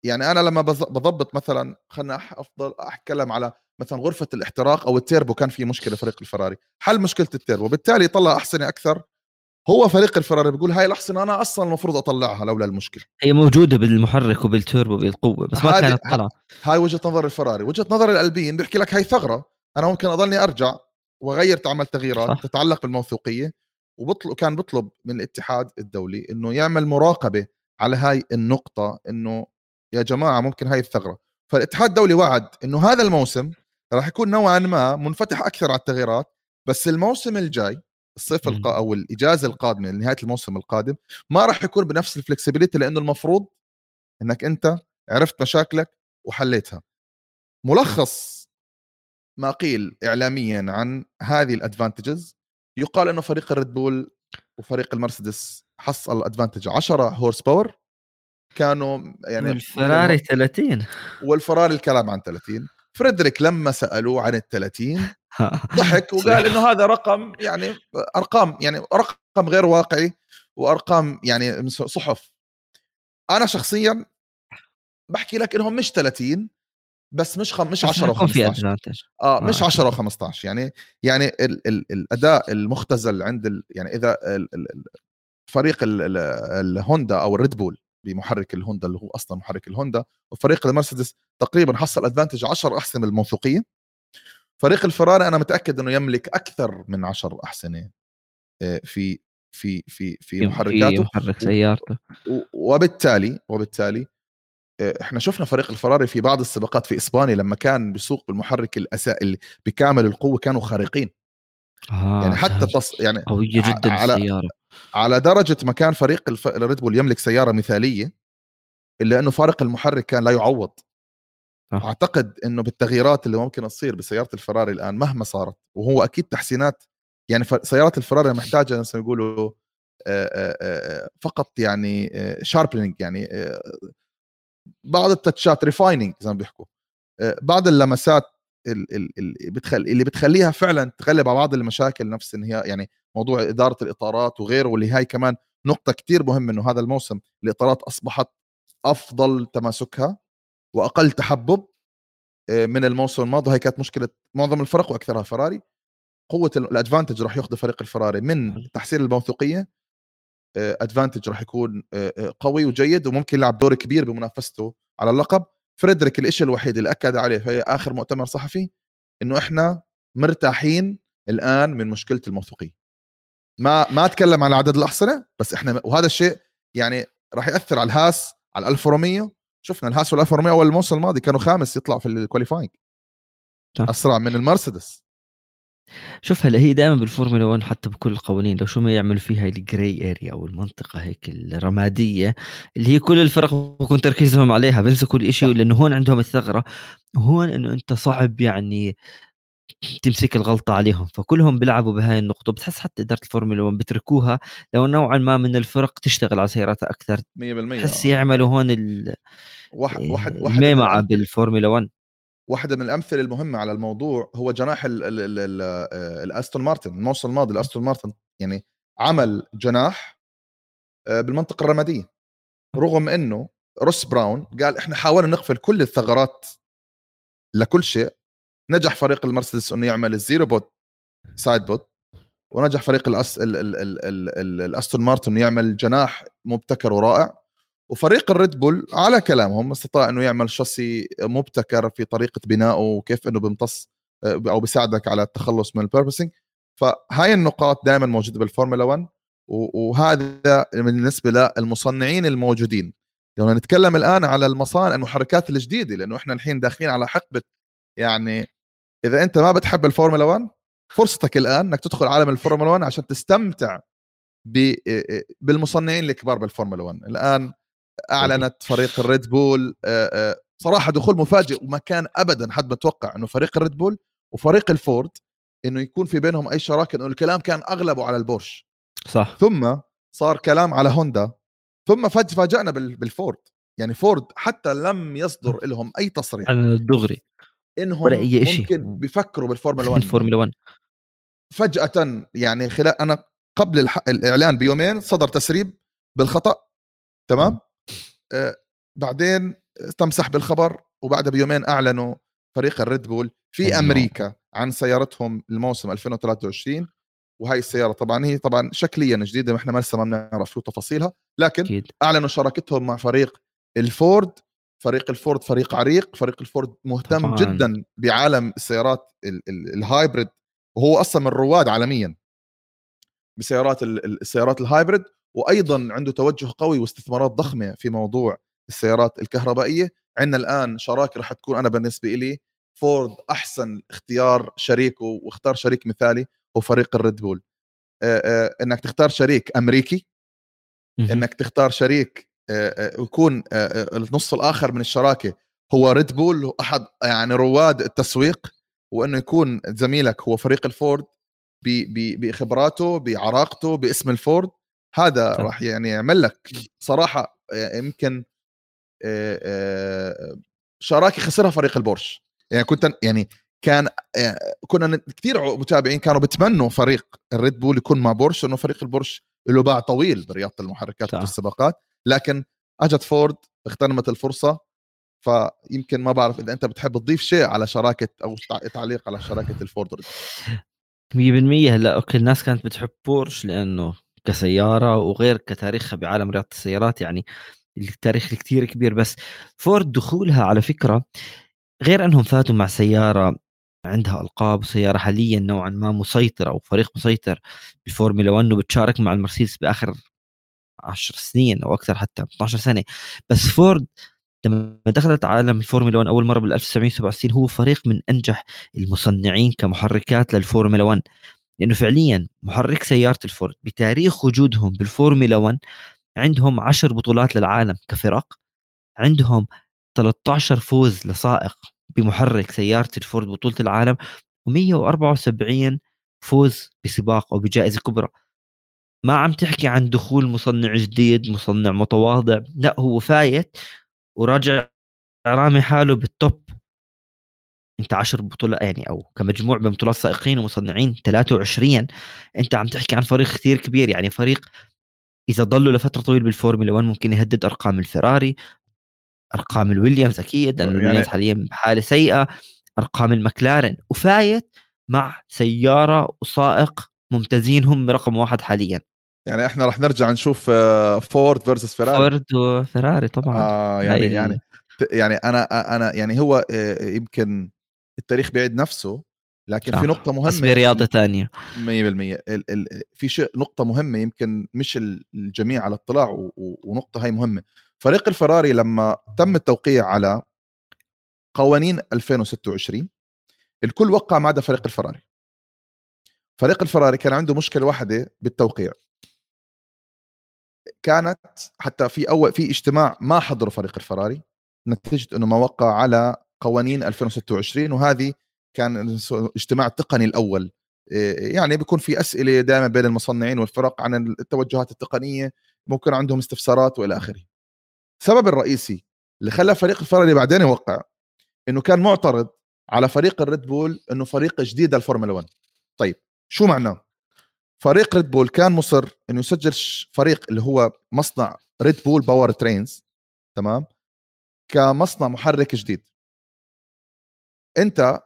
يعني أنا لما بضبط مثلا خلينا أفضل أتكلم على مثلا غرفة الاحتراق أو التيربو كان في مشكلة فريق الفراري. حل مشكلة التيربو. بالتالي طلع احصنه أكثر. هو فريق الفراري بيقول هاي الاحصنه أنا أصلا المفروض أطلعها لولا المشكلة. هي موجودة بالمحرك وبالتوربو بالقوه بس ما كانت طلع هاي وجهة نظر الفراري. وجهة نظر الالبين بيحكي لك هاي ثغرة. أنا ممكن أضلني أرجع وأغير تعمل تغييرات صح. تتعلق بالموثوقية. وبطلب كان بيطلب من الاتحاد الدولي إنه يعمل مراقبة على هاي النقطة إنه يا جماعة ممكن هاي الثغرة. فالاتحاد الدولي وعد إنه هذا الموسم راح يكون نوعا ما منفتح أكثر على التغييرات بس الموسم الجاي الصيف القا أو الإجازة القادمة نهاية الموسم القادم ما راح يكون بنفس الفلكسبيتي لإنه المفروض إنك أنت عرفت مشاكلك وحليتها. ملخص ما قيل اعلاميا عن هذه ال advantages يقال إنه فريق الريد بول وفريق المرسيدس حصل advantage 10 horse power كانوا يعني الفراري 30 والفراري الكلام عن 30 فريدريك لما سألوه عن ال 30 ضحك وقال إنه هذا رقم يعني أرقام يعني رقم غير واقعي وأرقام يعني صحف. أنا شخصيا بحكي لك إنهم مش 30 بس مش خم... مش 10 و15 آه مش 10 و15 يعني يعني ال... ال... الأداء المختزل عند ال... يعني إذا ال... ال... فريق ال... الهوندا أو الريد بول بمحرك الهوندا اللي هو أصلا محرك الهوندا وفريق المرسيدس تقريبا حصل أدفانتج 10 أحسن من الموثوقية. فريق الفراري أنا متأكد إنه يملك أكثر من 10 أحسنة آه، في في في في محركاته في محرك سيارته. وبالتالي وبالتالي آه، إحنا شفنا فريق الفراري في بعض السباقات في إسبانيا لما كان بيسوق بالمحرك الاسائل بكامل القوة كانوا خارقين. آه يعني حتى تص... يعني قوية جدا على السيارة. على درجة ما كان فريق الف... الريد بول يملك سيارة مثالية إلا إنه فارق المحرك كان لا يعوض. آه. أعتقد إنه بالتغييرات اللي ممكن تصير بسيارة الفراري الآن مهما صارت وهو أكيد تحسينات يعني سيارات الفراري محتاجة مثلا يقولوا فقط يعني sharpening يعني بعض التاتشات refining زي ما بيحكوا. بعض اللمسات اللي بتخل اللي بتخليها فعلا تغلب على بعض المشاكل نفس إن هي يعني موضوع إدارة الإطارات وغيره واللي هاي كمان نقطة كتير مهمة إنه هذا الموسم الإطارات أصبحت أفضل تماسكها وأقل تحبب آه، من الموسم الماضي. هاي كانت مشكلة معظم الفرق وأكثرها فراري قوة ال advantage راح ياخذ فريق الفراري من تحسين الموثوقية advantage راح يكون آه، آه، قوي وجيد وممكن يلعب دور كبير بمنافسته على اللقب. فريدريك الشيء الوحيد اللي أكد عليه في آخر مؤتمر صحفي إنه إحنا مرتاحين الآن من مشكلة الموثوقيه ما ما تكلم عن عدد الأحصنة بس إحنا وهذا الشيء يعني راح يأثر على الهاس على 1400 شفنا الهاس وال 1400 أول الموسم الماضي كانوا خامس يطلع في ال qualifying أسرع من المرسيدس. شوف هلا هي دائما بالفورمولا 1 حتى بكل القوانين لو شو ما يعملوا فيها ال grey area أو المنطقة هيك الرمادية اللي هي كل الفرق بكون تركيزهم عليها بيمسكوا الشيء لأنه هون عندهم الثغرة وهون إنه أنت صعب يعني تمسك الغلطة عليهم فكلهم بيلعبوا بهاي النقطة بتحس حتى إدارة الفورمولا 1 بتركوها لو نوعا ما من الفرق تشتغل على سياراتها أكثر 100% بتحس يعملوا هون ال واحد واحد واحد الميمعة بالفورمولا 1 واحدة من الأمثلة المهمة على الموضوع هو جناح آه، الأستون مارتن الموسم الماضي الأستون مارتن يعني عمل جناح آه، بالمنطقة الرمادية. رغم أنه روس براون قال إحنا حاولنا نقفل كل الثغرات لكل شيء نجح فريق المرسيدس إنه يعمل الزيرو بوت سايد بوت ونجح فريق الأس... ال... ال... ال... ال... الأستون مارتن يعمل جناح مبتكر ورائع. وفريق الريد بول على كلامهم استطاع إنه يعمل chassis مبتكر في طريقة بنائه وكيف إنه بيمتص آه، أو بيساعدك على التخلص من ال porpoising فهاي النقاط دائما موجودة بالفورمولا 1 وهذا بالنسبة للمصنعين الموجودين. لو نتكلم الآن على المصانع المحركات الجديدة لأنه إحنا الحين داخلين على حقبة يعني إذا أنت ما بتحب الفورمولا 1 فرصتك الآن إنك تدخل عالم الفورمولا 1 عشان تستمتع بالمصنعين الكبار بالفورمولا 1 الآن أعلنت فريق الريد بول صراحة دخول مفاجئ وما كان ابدا حد متوقع إنه فريق الريد بول وفريق الفورد إنه يكون في بينهم أي شراكة إنه الكلام كان أغلبه على البورش صح. ثم صار كلام على هوندا ثم فاجئنا بالفورد. يعني فورد حتى لم يصدر لهم أي تصريح. عن الدغري إنهم ولا أي شيء ممكن بيفكروا بالفورمولا 1 الفورمولا 1 فجأة يعني خلال أنا قبل. الإعلان بيومين صدر تسريب بالخطأ. تمام؟ آه بعدين تم سحب الخبر وبعدها بيومين أعلنوا فريق الريد بول في أمريكا عن سيارتهم الموسم 2023 وهي السيارة طبعا هي طبعا شكليا جديدة ما إحنا ما لسه ما بنعرف شو تفاصيلها لكن أكيد. أعلنوا شراكتهم مع فريق الفورد فريق الفورد فريق عريق فريق الفورد مهتم طبعاً. جدا بعالم السيارات ال hybrid وهو أصلا من رواد عالميا بسيارات السيارات ال hybrid وأيضا عنده توجه قوي واستثمارات ضخمة في موضوع السيارات الكهربائية. عندنا الآن شراكة رح تكون أنا بالنسبة لي فورد أحسن اختيار شريك واختار شريك مثالي هو فريق الريد بول إنك تختار شريك أمريكي إنك تختار شريك ويكون النص الآخر من الشراكة هو ريد بول احد يعني رواد التسويق وإنه يكون زميلك هو فريق الفورد بخبراته بعراقته باسم الفورد هذا راح يعني يعمل لك صراحة يمكن شراكة خسرها فريق البورش. يعني كنت يعني كان كنا كثير متابعين كانوا بتمنوا فريق الريد بول يكون مع بورش انه فريق البورش له باع طويل برياضة المحركات والسباقات لكن أجت فورد اغتنمت الفرصة فيمكن ما بعرف إذا أنت بتحب تضيف شيء على شراكة أو تعليق على شراكة الفورد 100% هلأ أوكي الناس كانت بتحب بورش لأنه كسيارة وغير كتاريخها بعالم رياضة السيارات يعني التاريخ كثير كبير. بس فورد دخولها على فكرة غير أنهم فاتوا مع سيارة عندها ألقاب وسيارة حاليا نوعا ما مسيطرة أو فريق مسيطر بالفورمولا 1 وبتشارك مع المرسيدس بآخر 10 سنين أو أكثر حتى 12 سنة. بس فورد لما دخلت عالم الفورمولا 1 أول مرة بال 1967 هو فريق من أنجح المصنعين كمحركات للفورمولا 1 لأنه فعليا محرك سيارة الفورد. بتاريخ وجودهم بالفورمولا 1 عندهم 10 بطولات للعالم كفرق. عندهم 13 فوز لسائق بمحرك سيارة الفورد بطولة العالم و174 فوز بسباق أو بجائزة كبرى. ما عم تحكي عن دخول مصنع جديد مصنع متواضع. لا هو فايت وراجع رامي حاله بال top انت 10 بطولات يعني أو كمجموع من بطولات سائقين ومصنعين 23 انت عم تحكي عن فريق كثير كبير يعني فريق إذا ضلوا لفترة طويلة بالفورمولا 1 ممكن يهدد أرقام الفراري أرقام الويليامز أكيد لأنه يعني الويليامز حاليا بحاله سيئة أرقام المكلارن وفايت مع سيارة وسائق ممتازين هم رقم واحد حاليا. يعني إحنا راح نرجع نشوف فورد versus فيراري فورد وفيراري طبعا. آه يعني يعني يعني أنا أنا يعني هو آه، يمكن التاريخ بيعيد نفسه لكن صح. في نقطة مهمة بس برياضه ثانية 100% ال ال في شيء نقطة مهمة يمكن مش الجميع على اطلاع ونقطة هاي مهمة. فريق الفراري لما تم التوقيع على قوانين 2026 الكل وقع ما عدا فريق الفراري. فريق الفراري كان عنده مشكلة واحدة بالتوقيع. كانت حتى في أول في اجتماع ما حضره فريق الفراري نتيجة إنه ما وقع على قوانين 2026 وهذه كان الاجتماع التقني الأول. يعني بيكون في أسئلة دائما بين المصنعين والفرق عن التوجهات التقنية ممكن عندهم استفسارات وإلى آخره. السبب الرئيسي اللي خلى فريق الفراري بعدين يوقع إنه كان معترض على فريق الريد بول إنه فريق جديد للفورمولا 1 طيب شو معناه فريق ريد بول كان مصر إنه يسجل فريق اللي هو مصنع ريد بول Powertrains تمام؟ كمصنع محرك جديد. أنت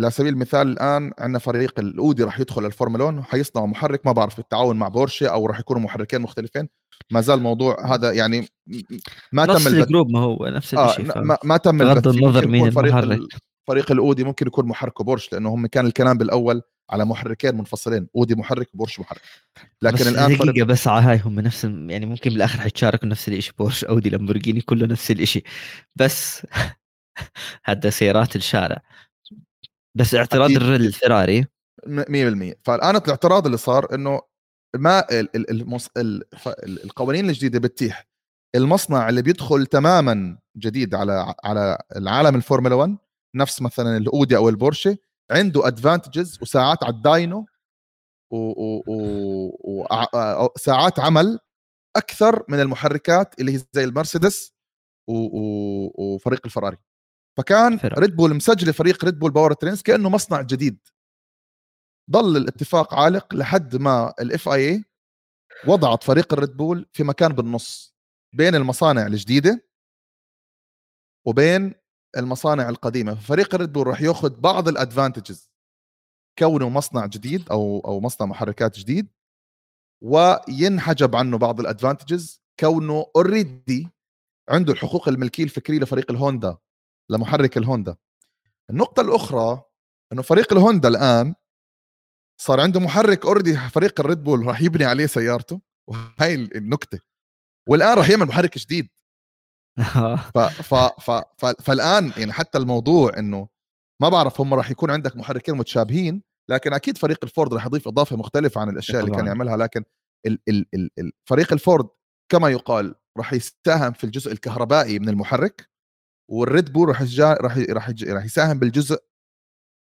على سبيل المثال الآن عندنا فريق الأودي راح يدخل الفورمولا 1 وحيصنع محرك ما بعرف بالتعاون مع بورشه أو راح يكونوا محركين مختلفين. ما زال الموضوع هذا يعني ما نفس same group ما هو نفس الشيء آه ما, ما تم بغض النظر مين المحرك. فريق الأودي ممكن يكون محركه بورش لأنه هم كان الكلام بالأول على محركين منفصلين أودي محرك وبورش محرك. لكن بس الآن دقيقة فرق... بس على هاي هم نفس يعني ممكن بالآخر حيتشاركوا نفس الشيء بورش أودي لامبورجيني كله نفس الشيء بس هذا سيارات الشارع. بس اعتراض الفراري. 100% فالان الاعتراض اللي صار إنه ما المص... القوانين الجديدة بتتيح. المصنع اللي بيدخل تماما جديد على على العالم الفورمولا 1 نفس مثلا الاودي أو البورشة عنده advantages وساعات على ال dyno وساعات عمل أكثر من المحركات اللي هي زي المرسيدس وفريق الفراري. فكان ريد بول مسجله فريق ريد بول Powertrains كأنه مصنع جديد. ضل الاتفاق عالق لحد ما ال FIA وضعت فريق الريد بول في مكان بالنص بين المصانع الجديدة وبين المصانع القديمة. فريق الريد بول راح ياخذ بعض ال advantages كونه مصنع جديد أو أو مصنع محركات جديد وينحجب عنه بعض ال advantages كونه already عنده الحقوق الملكية الفكرية لفريق الهوندا لمحرك الهوندا. النقطة الأخرى إنه فريق الهوندا الآن صار عنده محرك already فريق الريد بول راح يبني عليه سيارته وهي النكتة. والآن راح يعمل محرك جديد. ف ف ف ف فالآن يعني حتى الموضوع إنه ما بعرف هم راح يكون عندك محركين متشابهين لكن أكيد فريق الفورد راح يضيف إضافة مختلفة عن الأشياء اللي كان يعملها لكن ال ال ال ال فريق الفورد كما يقال راح يساهم في الجزء الكهربائي من المحرك. والريد بول راح راح راح راح يساهم بالجزء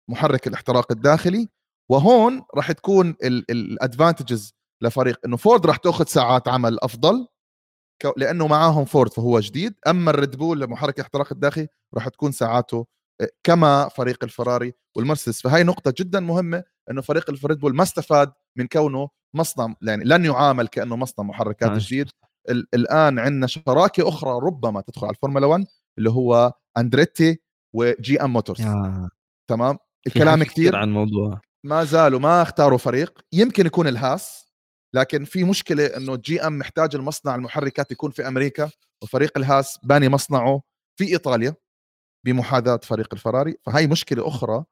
محرك الاحتراق الداخلي وهون راح تكون ال advantages لفريق إنه فورد راح تأخذ ساعات عمل أفضل لأنه معاهم فورد فهو جديد أما الريد بول لمحرك الاحتراق الداخلي راح تكون ساعاته آه، كما فريق الفراري والمرسيدس. فهي نقطة جدا مهمة إنه فريق الريد بول ما استفاد من كونه مصنع يعني لن يعامل كأنه مصنع محركات جديد. الآن عندنا شراكة أخرى ربما تدخل على الفورمولا 1 اللي هو اندريتي و GM Motors تمام؟ الكلام كثير عن الموضوع. ما زالوا ما اختاروا فريق. يمكن يكون الهاس لكن في مشكلة إنه GM محتاج المصنع المحركات يكون في أمريكا وفريق الهاس باني مصنعه في إيطاليا بمحاذاة فريق الفراري. فهي مشكلة أخرى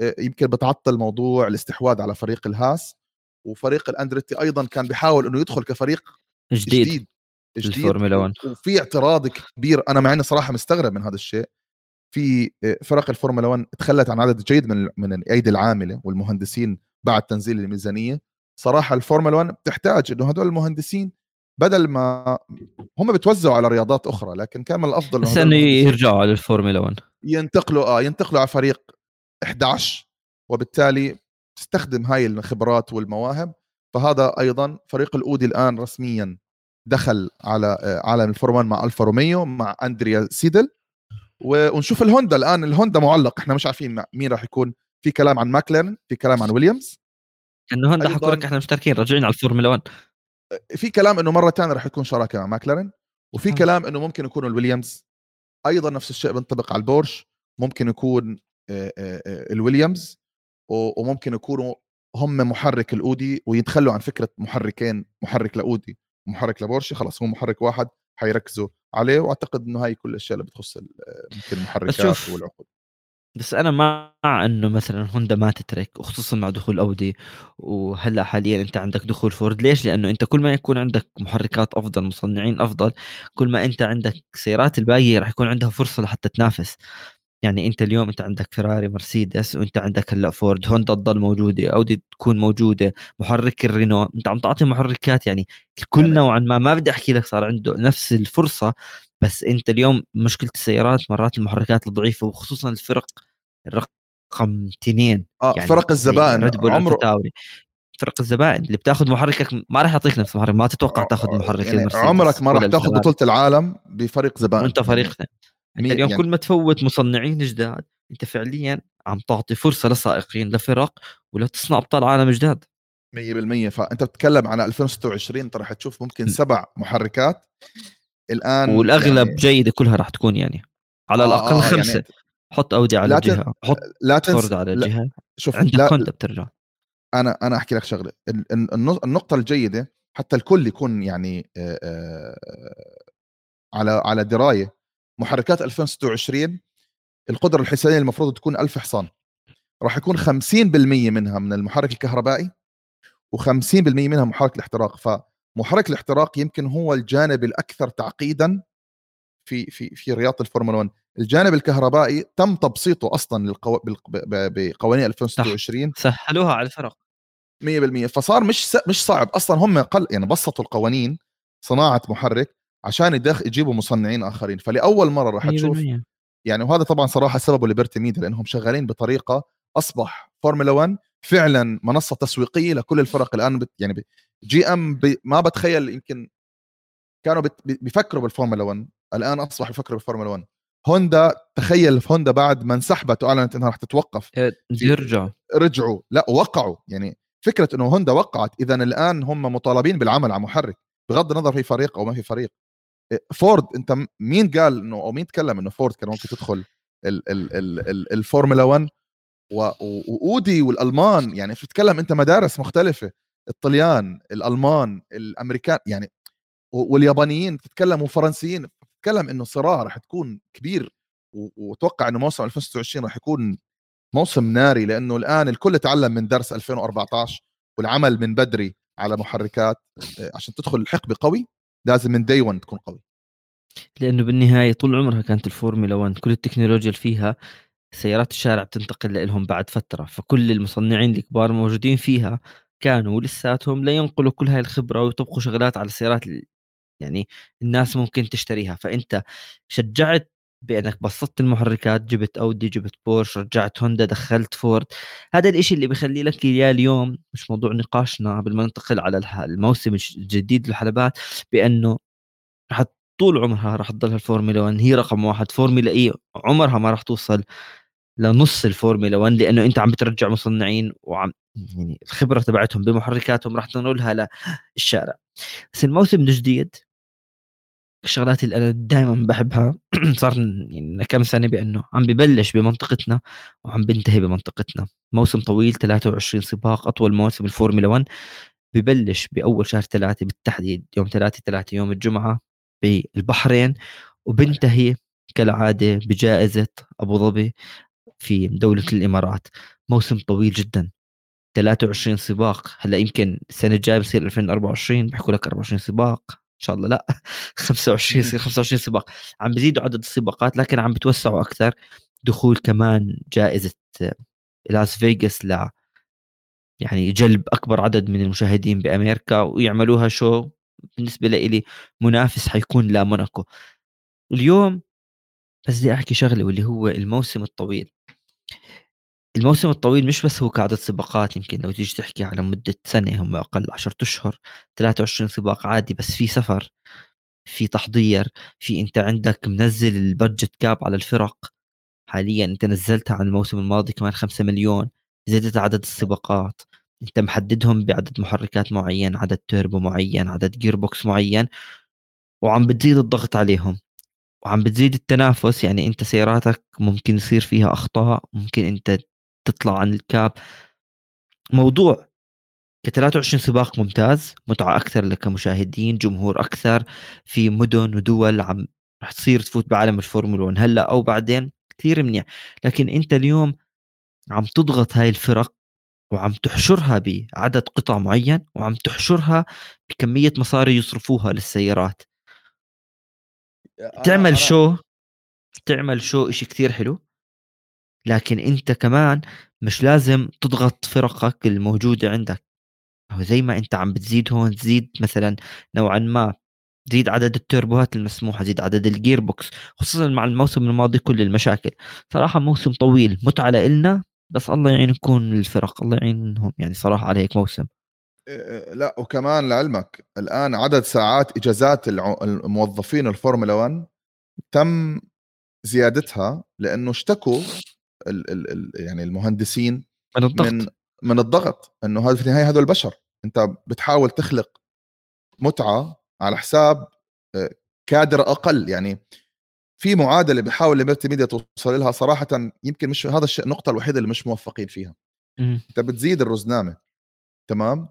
آه، يمكن بتعطل موضوع الاستحواذ على فريق الهاس. وفريق الأندريتي أيضا كان بيحاول إنه يدخل كفريق جديد. جديد, جديد الفورمولا 1 وفي اعتراض كبير. أنا مع إني صراحة مستغرب من هذا الشيء. في آه، فرق الفورمولا 1 تخلت عن عدد جيد من من الأيدي العاملة والمهندسين بعد تنزيل الميزانية. صراحة الفورمولا 1 بتحتاج إنه هدول المهندسين بدل ما هم بتوزعوا على رياضات أخرى لكن كان من الأفضل بس إنه يرجعوا على الفورمولا 1 ينتقلوا آه ينتقلوا على فريق 11 وبالتالي تستخدم هاي الخبرات والمواهب. فهذا أيضا فريق الأودي الآن رسميا دخل على آه، عالم الفورمولا مع ألفا روميو مع أندريا سيدل. ونشوف الهوندا الآن. الهوندا معلق. إحنا مش عارفين مين راح يكون. في كلام عن ماكلارن في كلام عن ويليامز. إنه هوندا حكوا لك إحنا مشتركين راجعين على الفورمولا 1 في كلام إنه مرة ثانية راح يكون شراكه مع ماكلارن وفي م. كلام إنه ممكن يكون الويليامز. أيضا نفس الشيء بينطبق على البورش. ممكن يكون الويليامز. وممكن يكونوا هم محرك الأودي ويتخلوا عن فكرة محركين محرك لأودي. ومحرك لبورشي خلاص هو محرك واحد حيركزوا عليه وأعتقد إنه هاي كل الأشياء اللي بتخص المحركات والعقود. بس أنا مع إنه مثلا هوندا ما تترك وخصوصا مع دخول أودي وهلأ حاليا أنت عندك دخول فورد. ليش؟ لأنه أنت كل ما يكون عندك محركات أفضل مصنعين أفضل كل ما أنت عندك سيارات الباقية راح يكون عندها فرصة لحتى تنافس. يعني أنت اليوم أنت عندك فيراري مرسيدس وأنت عندك هلأ فورد هوندا تضل موجودة اودي تكون موجودة محرك الرينو أنت عم تعطي محركات يعني كل نوعا ما ما بدي أحكي لك صار عنده نفس الفرصة بس أنت اليوم مشكلة السيارات مرات المحركات الضعيفة وخصوصا الفرق الرقم اثنين آه يعني فرق الزبائن عمره فرق الزبائن اللي بتاخذ محركك ما راح يعطيك نفس المحرك ما تتوقع آه، تاخذ محرك يعني عمرك ما راح تاخذ بطولة العالم بفريق زبائن. وأنت فريقنا أنت اليوم يعني... كل ما تفوت مصنعين جداد أنت فعليا عم تعطي فرصة لسائقين لفرق ولا تصنع أبطال عالم جداد. 100% فأنت بتتكلم عن 2026 انت راح تشوف ممكن سبع محركات. الآن والأغلب يعني... جيدة كلها راح تكون يعني على آه الأقل آه خمسة. يعني... حط اودي على لا جهة حط لا تنس... على لا... جهة. شوف عندك لا... هوندا بترجع. أنا أنا أحكي لك شغلة. النقطة الجيدة حتى الكل يكون يعني على على دراية. محركات 2026 القدرة الحسابيه المفروض تكون 1000 حصان. راح يكون 50% منها من المحرك الكهربائي و50% منها محرك الاحتراق. فمحرك الاحتراق يمكن هو الجانب الأكثر تعقيدا في في في رياضة الفورمولا 1 الجانب الكهربائي تم تبسيطه أصلا للقو... بقوانين 2026 سهلوها على الفرق. 100% فصار مش مش صعب. أصلا هم قل يعني بسطوا القوانين صناعة محرك عشان يدخ يجيبوا مصنعين آخرين. فلأول مرة راح تشوف يعني وهذا طبعا صراحة سببه ليبرتي ميديا لأنهم شغالين بطريقة أصبح فورمولا 1 فعلا منصة تسويقية لكل الفرق. الآن بت يعني جي أم بي ما بتخيل يمكن كانوا بيفكروا بالفورمولا 1 الآن أصبحوا يفكروا بالفورمولا 1 هوندا تخيل في هوندا بعد ما انسحبت واعلنت إنها راح تتوقف يرجعوا رجعوا. لا وقعوا. يعني فكرة إنه هوندا وقعت اذا الآن هم مطالبين بالعمل على محرك بغض النظر في فريق أو ما في فريق. فورد انت مين قال إنه أو مين تكلم إنه فورد كان ممكن تدخل ال ال ال ال الفورمولا 1 وأودي والألمان يعني بتتكلم أنت مدارس مختلفة الطليان الألمان الأمريكان يعني واليابانيين بتتكلم وفرنسيين بتتكلم إنه صراع رح تكون كبير وأتوقع إنه موسم 2026 رح يكون موسم ناري لأنه الآن الكل تعلم من درس 2014 والعمل من بدري على محركات آه، عشان تدخل الحقبه قوي. لازم من دي 1 تكون قوي. لأنه بالنهاية طول عمرها كانت الفورمولا 1 كل التكنولوجيا اللي فيها سيارات الشارع بتنتقل لهم بعد فترة فكل المصنعين الكبار موجودين فيها كانوا لساتهم لا ينقلوا كل هاي الخبرة ويطبقوا شغلات على السيارات يعني الناس ممكن تشتريها. فأنت شجعت بأنك بسطت المحركات جبت أودي جبت بورش رجعت هوندا دخلت فورد هذا الإشي اللي بيخلي لك إياه اليوم مش موضوع نقاشنا قبل ما ننتقل على الموسم الجديد للحلبات بأنه رح طول عمرها راح تضل الفورمولا 1 هي رقم واحد. فورمولا E عمرها ما راح توصل لنص الفورمولا 1 لأنه أنت عم بترجع مصنعين وعم يعني الخبرة تبعتهم بمحركاتهم راح تنقلها للشارع. بس الموسم الجديد الشغلات اللي أنا دائما بحبها. صار يعني كم سنة بأنه عم ببلش بمنطقتنا وعم بنتهي بمنطقتنا. موسم طويل 23 سباق أطول موسم الفورمولا 1 ببلش بأول شهر ثلاثة بالتحديد يوم ثلاثة ثلاثة يوم الجمعة بالبحرين. وبنتهي كالعادة بجائزة أبو ظبي في دولة الإمارات. موسم طويل جدا. 23 سباق. هلأ يمكن السنة الجاية بصير 2024 بيحكوا لك 24 سباق. شاء الله. لا 25 يصير 25 سباق. عم بزيدوا عدد السباقات لكن عم بتوسعوا أكثر. دخول كمان جائزة لاس فيغاس ل يعني جلب أكبر عدد من المشاهدين بأمريكا ويعملوها شو؟ بالنسبة لي منافس حيكون لموناكو اليوم بس بدي أحكي شغلة واللي هو الموسم الطويل. الموسم الطويل مش بس هو كعدد سباقات يمكن لو تيجي تحكي على مدة سنة هم أقل 10 أشهر 23 سباق عادي بس في سفر في تحضير في أنت عندك منزل البادجت كاب على الفرق. حاليا أنت نزلتها عن الموسم الماضي كمان 5 مليون زدت عدد السباقات. أنت محددهم بعدد محركات معين عدد توربو معين عدد gear box معين وعم بتزيد الضغط عليهم. وعم بتزيد التنافس يعني أنت سياراتك ممكن يصير فيها أخطاء ممكن أنت تطلع عن ال cap. موضوع ك 23 سباق ممتاز متعة أكثر لك كمشاهدين جمهور أكثر في مدن ودول عم رح تصير تفوت بعالم الفورمولا 1 هلأ أو بعدين كثير منيح. لكن أنت اليوم عم تضغط هاي الفرق وعم تحشرها بعدد قطع معين وعم تحشرها بكمية مصاري يصرفوها للسيارات. تعمل show تعمل show إشي كثير حلو. لكن أنت كمان مش لازم تضغط فرقك الموجودة عندك. هو زي ما أنت عم بتزيد هون تزيد مثلا نوعا ما زيد عدد التوربوهات المسموحة زيد عدد ال gear box خصوصا مع الموسم الماضي كل المشاكل. صراحة موسم طويل متعة لنا بس الله يعينكم الفرق الله يعينهم يعني صراحة على هيك موسم. لا وكمان لعلمك الآن عدد ساعات إجازات الموظفين الفورمولا 1 تم زيادتها لأنه اشتكوا ال ال ال يعني المهندسين من الضغط. من, من الضغط إنه هذا في النهاية هذول بشر أنت بتحاول تخلق متعة على حساب آه، كادر أقل. يعني في معادلة بحاول الملتي ميديا توصل لها صراحة يمكن مش هذا الشيء النقطة الوحيدة اللي مش موفقين فيها. م. أنت بتزيد الرزنامة تمام؟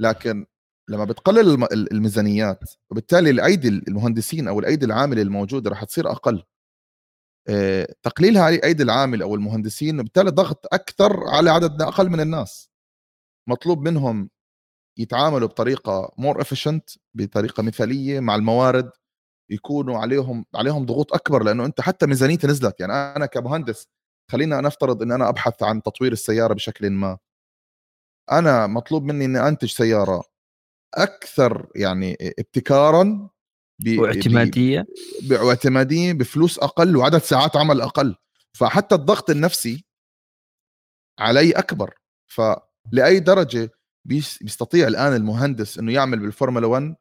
لكن لما بتقلل الميزانيات وبالتالي الأيدي المهندسين أو الأيدي العاملة الموجودة راح تصير أقل. تقليلها على أيدي العامل أو المهندسين بالتالي ضغط أكثر على عدد أقل من الناس. مطلوب منهم يتعاملوا بطريقة more efficient بطريقة مثالية مع الموارد يكونوا عليهم عليهم ضغوط أكبر لأنه أنت حتى ميزانيتي نزلت. يعني أنا كمهندس خلينا نفترض ان أنا أبحث عن تطوير السيارة بشكل ما. أنا مطلوب مني إني أنتج سيارة أكثر يعني ابتكارا واعتمادية؟ واعتماديه بفلوس أقل وعدد ساعات عمل أقل. فحتى الضغط النفسي علي أكبر. فلاي درجة بيستطيع الآن المهندس إنه يعمل بالفورمولا 1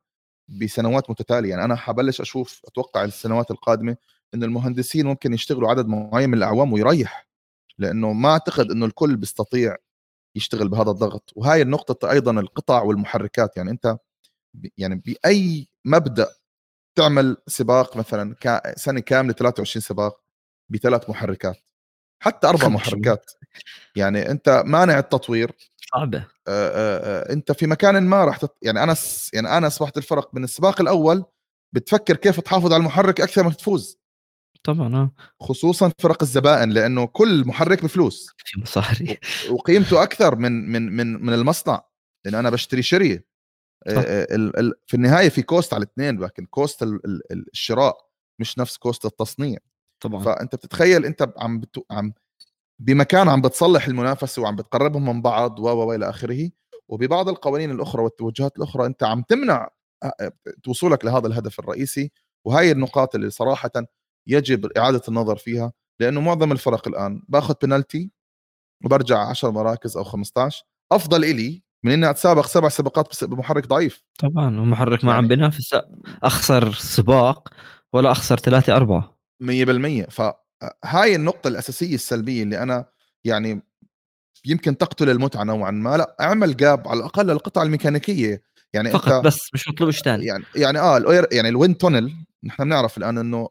بسنوات متتالية. يعني أنا حبلش أشوف أتوقع السنوات القادمة ان المهندسين ممكن يشتغلوا عدد معين من الأعوام ويريح. لأنه ما أعتقد إنه الكل بيستطيع يشتغل بهذا الضغط. وهاي النقطة أيضا القطع والمحركات. يعني أنت يعني بأي مبدأ تعمل سباق مثلا سنة كاملة 23 سباق بثلاث محركات حتى أربع محركات. يعني أنت مانع التطوير. صعبة. أنت في مكان ما راح تط... يعني أنا س... يعني أنا أصبحت الفرق من السباق الأول بتفكر كيف تحافظ على المحرك أكثر ما تفوز. طبعا آه. خصوصا فرق الزبائن لأنه كل محرك بفلوس. في مصاري. وقيمته أكثر من من من من المصنع. لأن أنا بشتري شري. في النهاية في cost على الاثنين لكن cost الشراء مش نفس cost التصنيع. طبعا. فأنت بتتخيل أنت عم بتو... عم بمكان عم بتصلح المنافسة وعم بتقربهم من بعض و و إلى آخره وببعض القوانين الأخرى والتوجهات الأخرى أنت عم تمنع وصولك لهذا الهدف الرئيسي وهي النقاط اللي صراحة يجب إعادة النظر فيها لأنه معظم الفرق الآن باخذ بنالتي وبرجع 10 مراكز أو 15 أفضل إلي من اني اتسابق سبع سباقات بمحرك ضعيف. طبعا ومحرك ما يعني عم بينافس أخسر سباق ولا أخسر ثلاثة أربعة. 100% فهاي النقطة الأساسية السلبية اللي أنا يعني يمكن تقتل المتعة نوعا ما. لا أعمل gap على الأقل القطع الميكانيكية. يعني فقط أنت بس مش مطلوب شيء ثاني يعني يعني آه يعني ال wind tunnel نحن بنعرف الآن إنه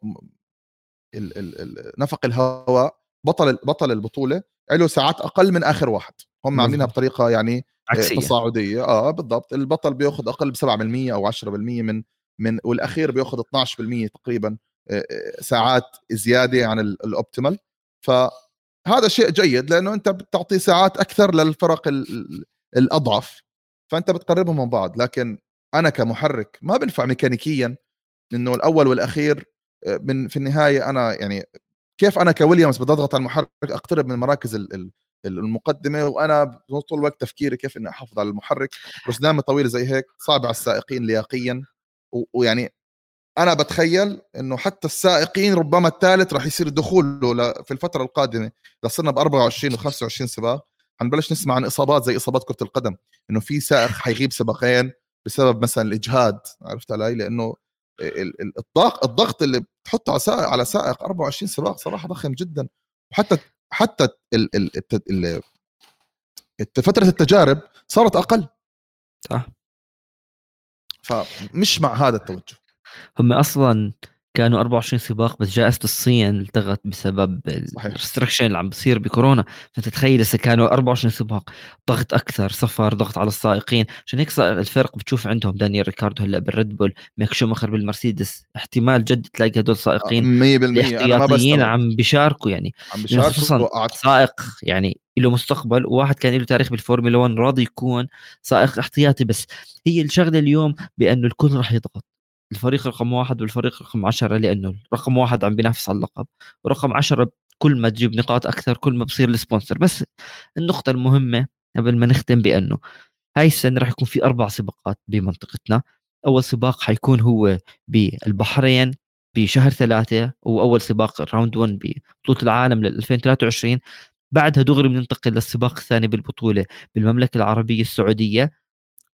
ال ال ال نفق الهواء بطل بطل البطولة له ساعات أقل من آخر واحد. هم عاملينها بطريقة يعني آه، عكسية. تصاعدية. آه بالضبط. البطل بياخذ أقل ب 7% أو 10% من من والأخير بياخذ 12% تقريبا آه، آه، ساعات زيادة عن الاوبتيمال فهذا شيء جيد لأنه أنت بتعطي ساعات أكثر للفرق الأضعف. فأنت بتقربهم من بعض. لكن أنا كمحرك ما بنفع ميكانيكيا إنه الأول والأخير من في النهاية أنا يعني كيف أنا كويليامز بدي أضغط على المحرك أقترب من مراكز المقدمة وأنا طول الوقت تفكيري كيف إني أحافظ على المحرك رسدامه طويلة زي هيك صعب على السائقين لياقيا. ويعني أنا بتخيل إنه حتى السائقين ربما الثالث راح يصير دخوله في الفترة القادمة إذا صرنا ب 24 و25 سباق حنبلش نسمع عن إصابات زي إصابات كرة القدم إنه في سائق حيغيب سباقين بسبب مثلا الإجهاد عرفت علي؟ لأنه الضغط الضغط اللي بتحطه على سائق على سائق 24 سباق صراحة ضخم جدا وحتى حتى فترة التجارب صارت أقل. صح. فمش مع هذا التوجه. هم أصلا كانوا 24 سباق بس جائزة الصين التغت بسبب الريستركشن اللي عم بصير بكورونا. فانت تخيل إذا كانوا 24 سباق ضغط أكثر سفر ضغط على السائقين. عشان هيك الفرق بتشوف عندهم دانيال ريكاردو هلأ بال Red Bull ميك شوماخر بالمرسيدس احتمال جد تلاقي هدول سائقين 100% أنا ما عم بيشاركوا يعني. عم بيشاركوا سائق يعني له مستقبل. وواحد كان له تاريخ بالفورمولا 1 راضي يكون سائق احتياطي بس هي الشغلة اليوم بأنه الكل راح يضغط. الفريق رقم واحد والفريق رقم عشرة لأنه رقم واحد عم بينافس على اللقب ورقم عشرة كل ما تجيب نقاط أكثر كل ما بصير ال sponsor بس النقطة المهمة قبل ما نختم بأنه هاي السنة راح يكون في أربع سباقات بمنطقتنا. أول سباق حيكون هو بالبحرين بشهر ثلاثة وأول سباق round 1 ببطولة العالم لل 2023 بعدها دغري بننتقل للسباق الثاني بالبطولة بالمملكة العربية السعودية.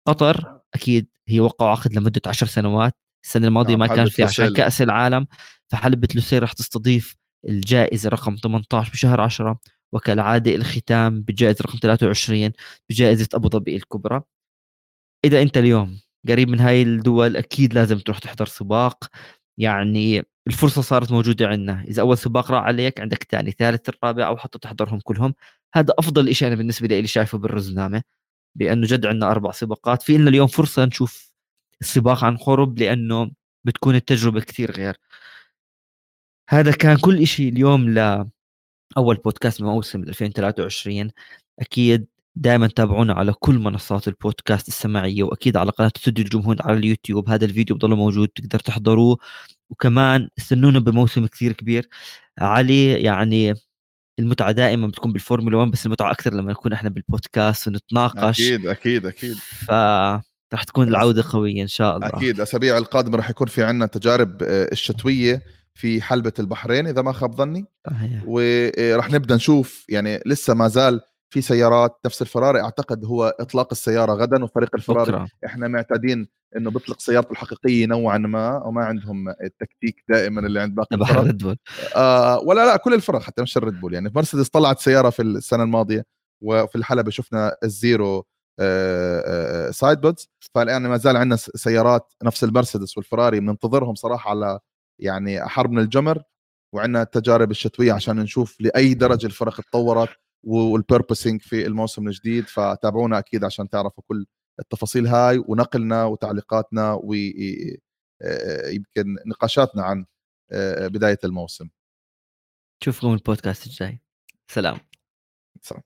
قطر أكيد هي وقعوا عقد لمدة عشر سنوات. السنة الماضية نعم، ما كان في عشان كأس العالم فحلبة لوسيل راح تستضيف الجائزة رقم 18 بشهر 10 وكالعادة الختام بجائزة رقم 23 بجائزة أبو ظبي الكبرى. إذا أنت اليوم قريب من هاي الدول أكيد لازم تروح تحضر سباق. يعني الفرصة صارت موجودة عندنا. إذا أول سباق راح عليك عندك ثاني ثالث الرابع أو حتى تحضرهم كلهم. هذا أفضل شيء أنا بالنسبة لي شايفه بالرزنامة بأنه جد عندنا أربع سباقات. في لنا اليوم فرصة نشوف السباق عن قرب لأنه بتكون التجربة كثير غير. هذا كان كل شيء اليوم لاول بودكاست موسم 2023 أكيد دائما تابعونا على كل منصات البودكاست السماعية وأكيد على قناة استوديو الجمهور على اليوتيوب. هذا الفيديو بضل موجود تقدر تحضروه. وكمان استنونا بموسم كثير كبير. علي يعني المتعة دائما بتكون بالفورمولا 1 بس المتعة أكثر لما نكون إحنا بالبودكاست ونتناقش. أكيد أكيد أكيد. ف راح تكون العودة قوية إن شاء الله. أكيد الأسابيع القادمة راح يكون في عندنا تجارب آه، الشتوية في حلبة البحرين إذا ما خاب ظني. وراح نبدأ نشوف يعني لسه ما زال في سيارات نفس الفراري أعتقد هو إطلاق السيارة غدا وفريق الفراري بكرة. إحنا معتادين إنه بيطلق سيارته الحقيقية نوعا ما وما عندهم التكتيك دائما اللي عند باقي الفرق. ريد بول آه ولا لا كل الفرق حتى مش الريد بول يعني مرسيدس طلعت سيارة في السنة الماضية وفي الحلبة شفنا ال zero sidepods فالآن ما زال عندنا سيارات نفس المرسيدس والفراري بننتظرهم صراحة على يعني أحر من الجمر وعندنا التجارب الشتوية عشان نشوف لأي درجة الفرق تطورت وال porpoising في الموسم الجديد. فتابعونا أكيد عشان تعرفوا كل التفاصيل هاي ونقلنا وتعليقاتنا ويمكن نقاشاتنا عن بداية الموسم. نشوفكم البودكاست الجاي. سلام. سلام.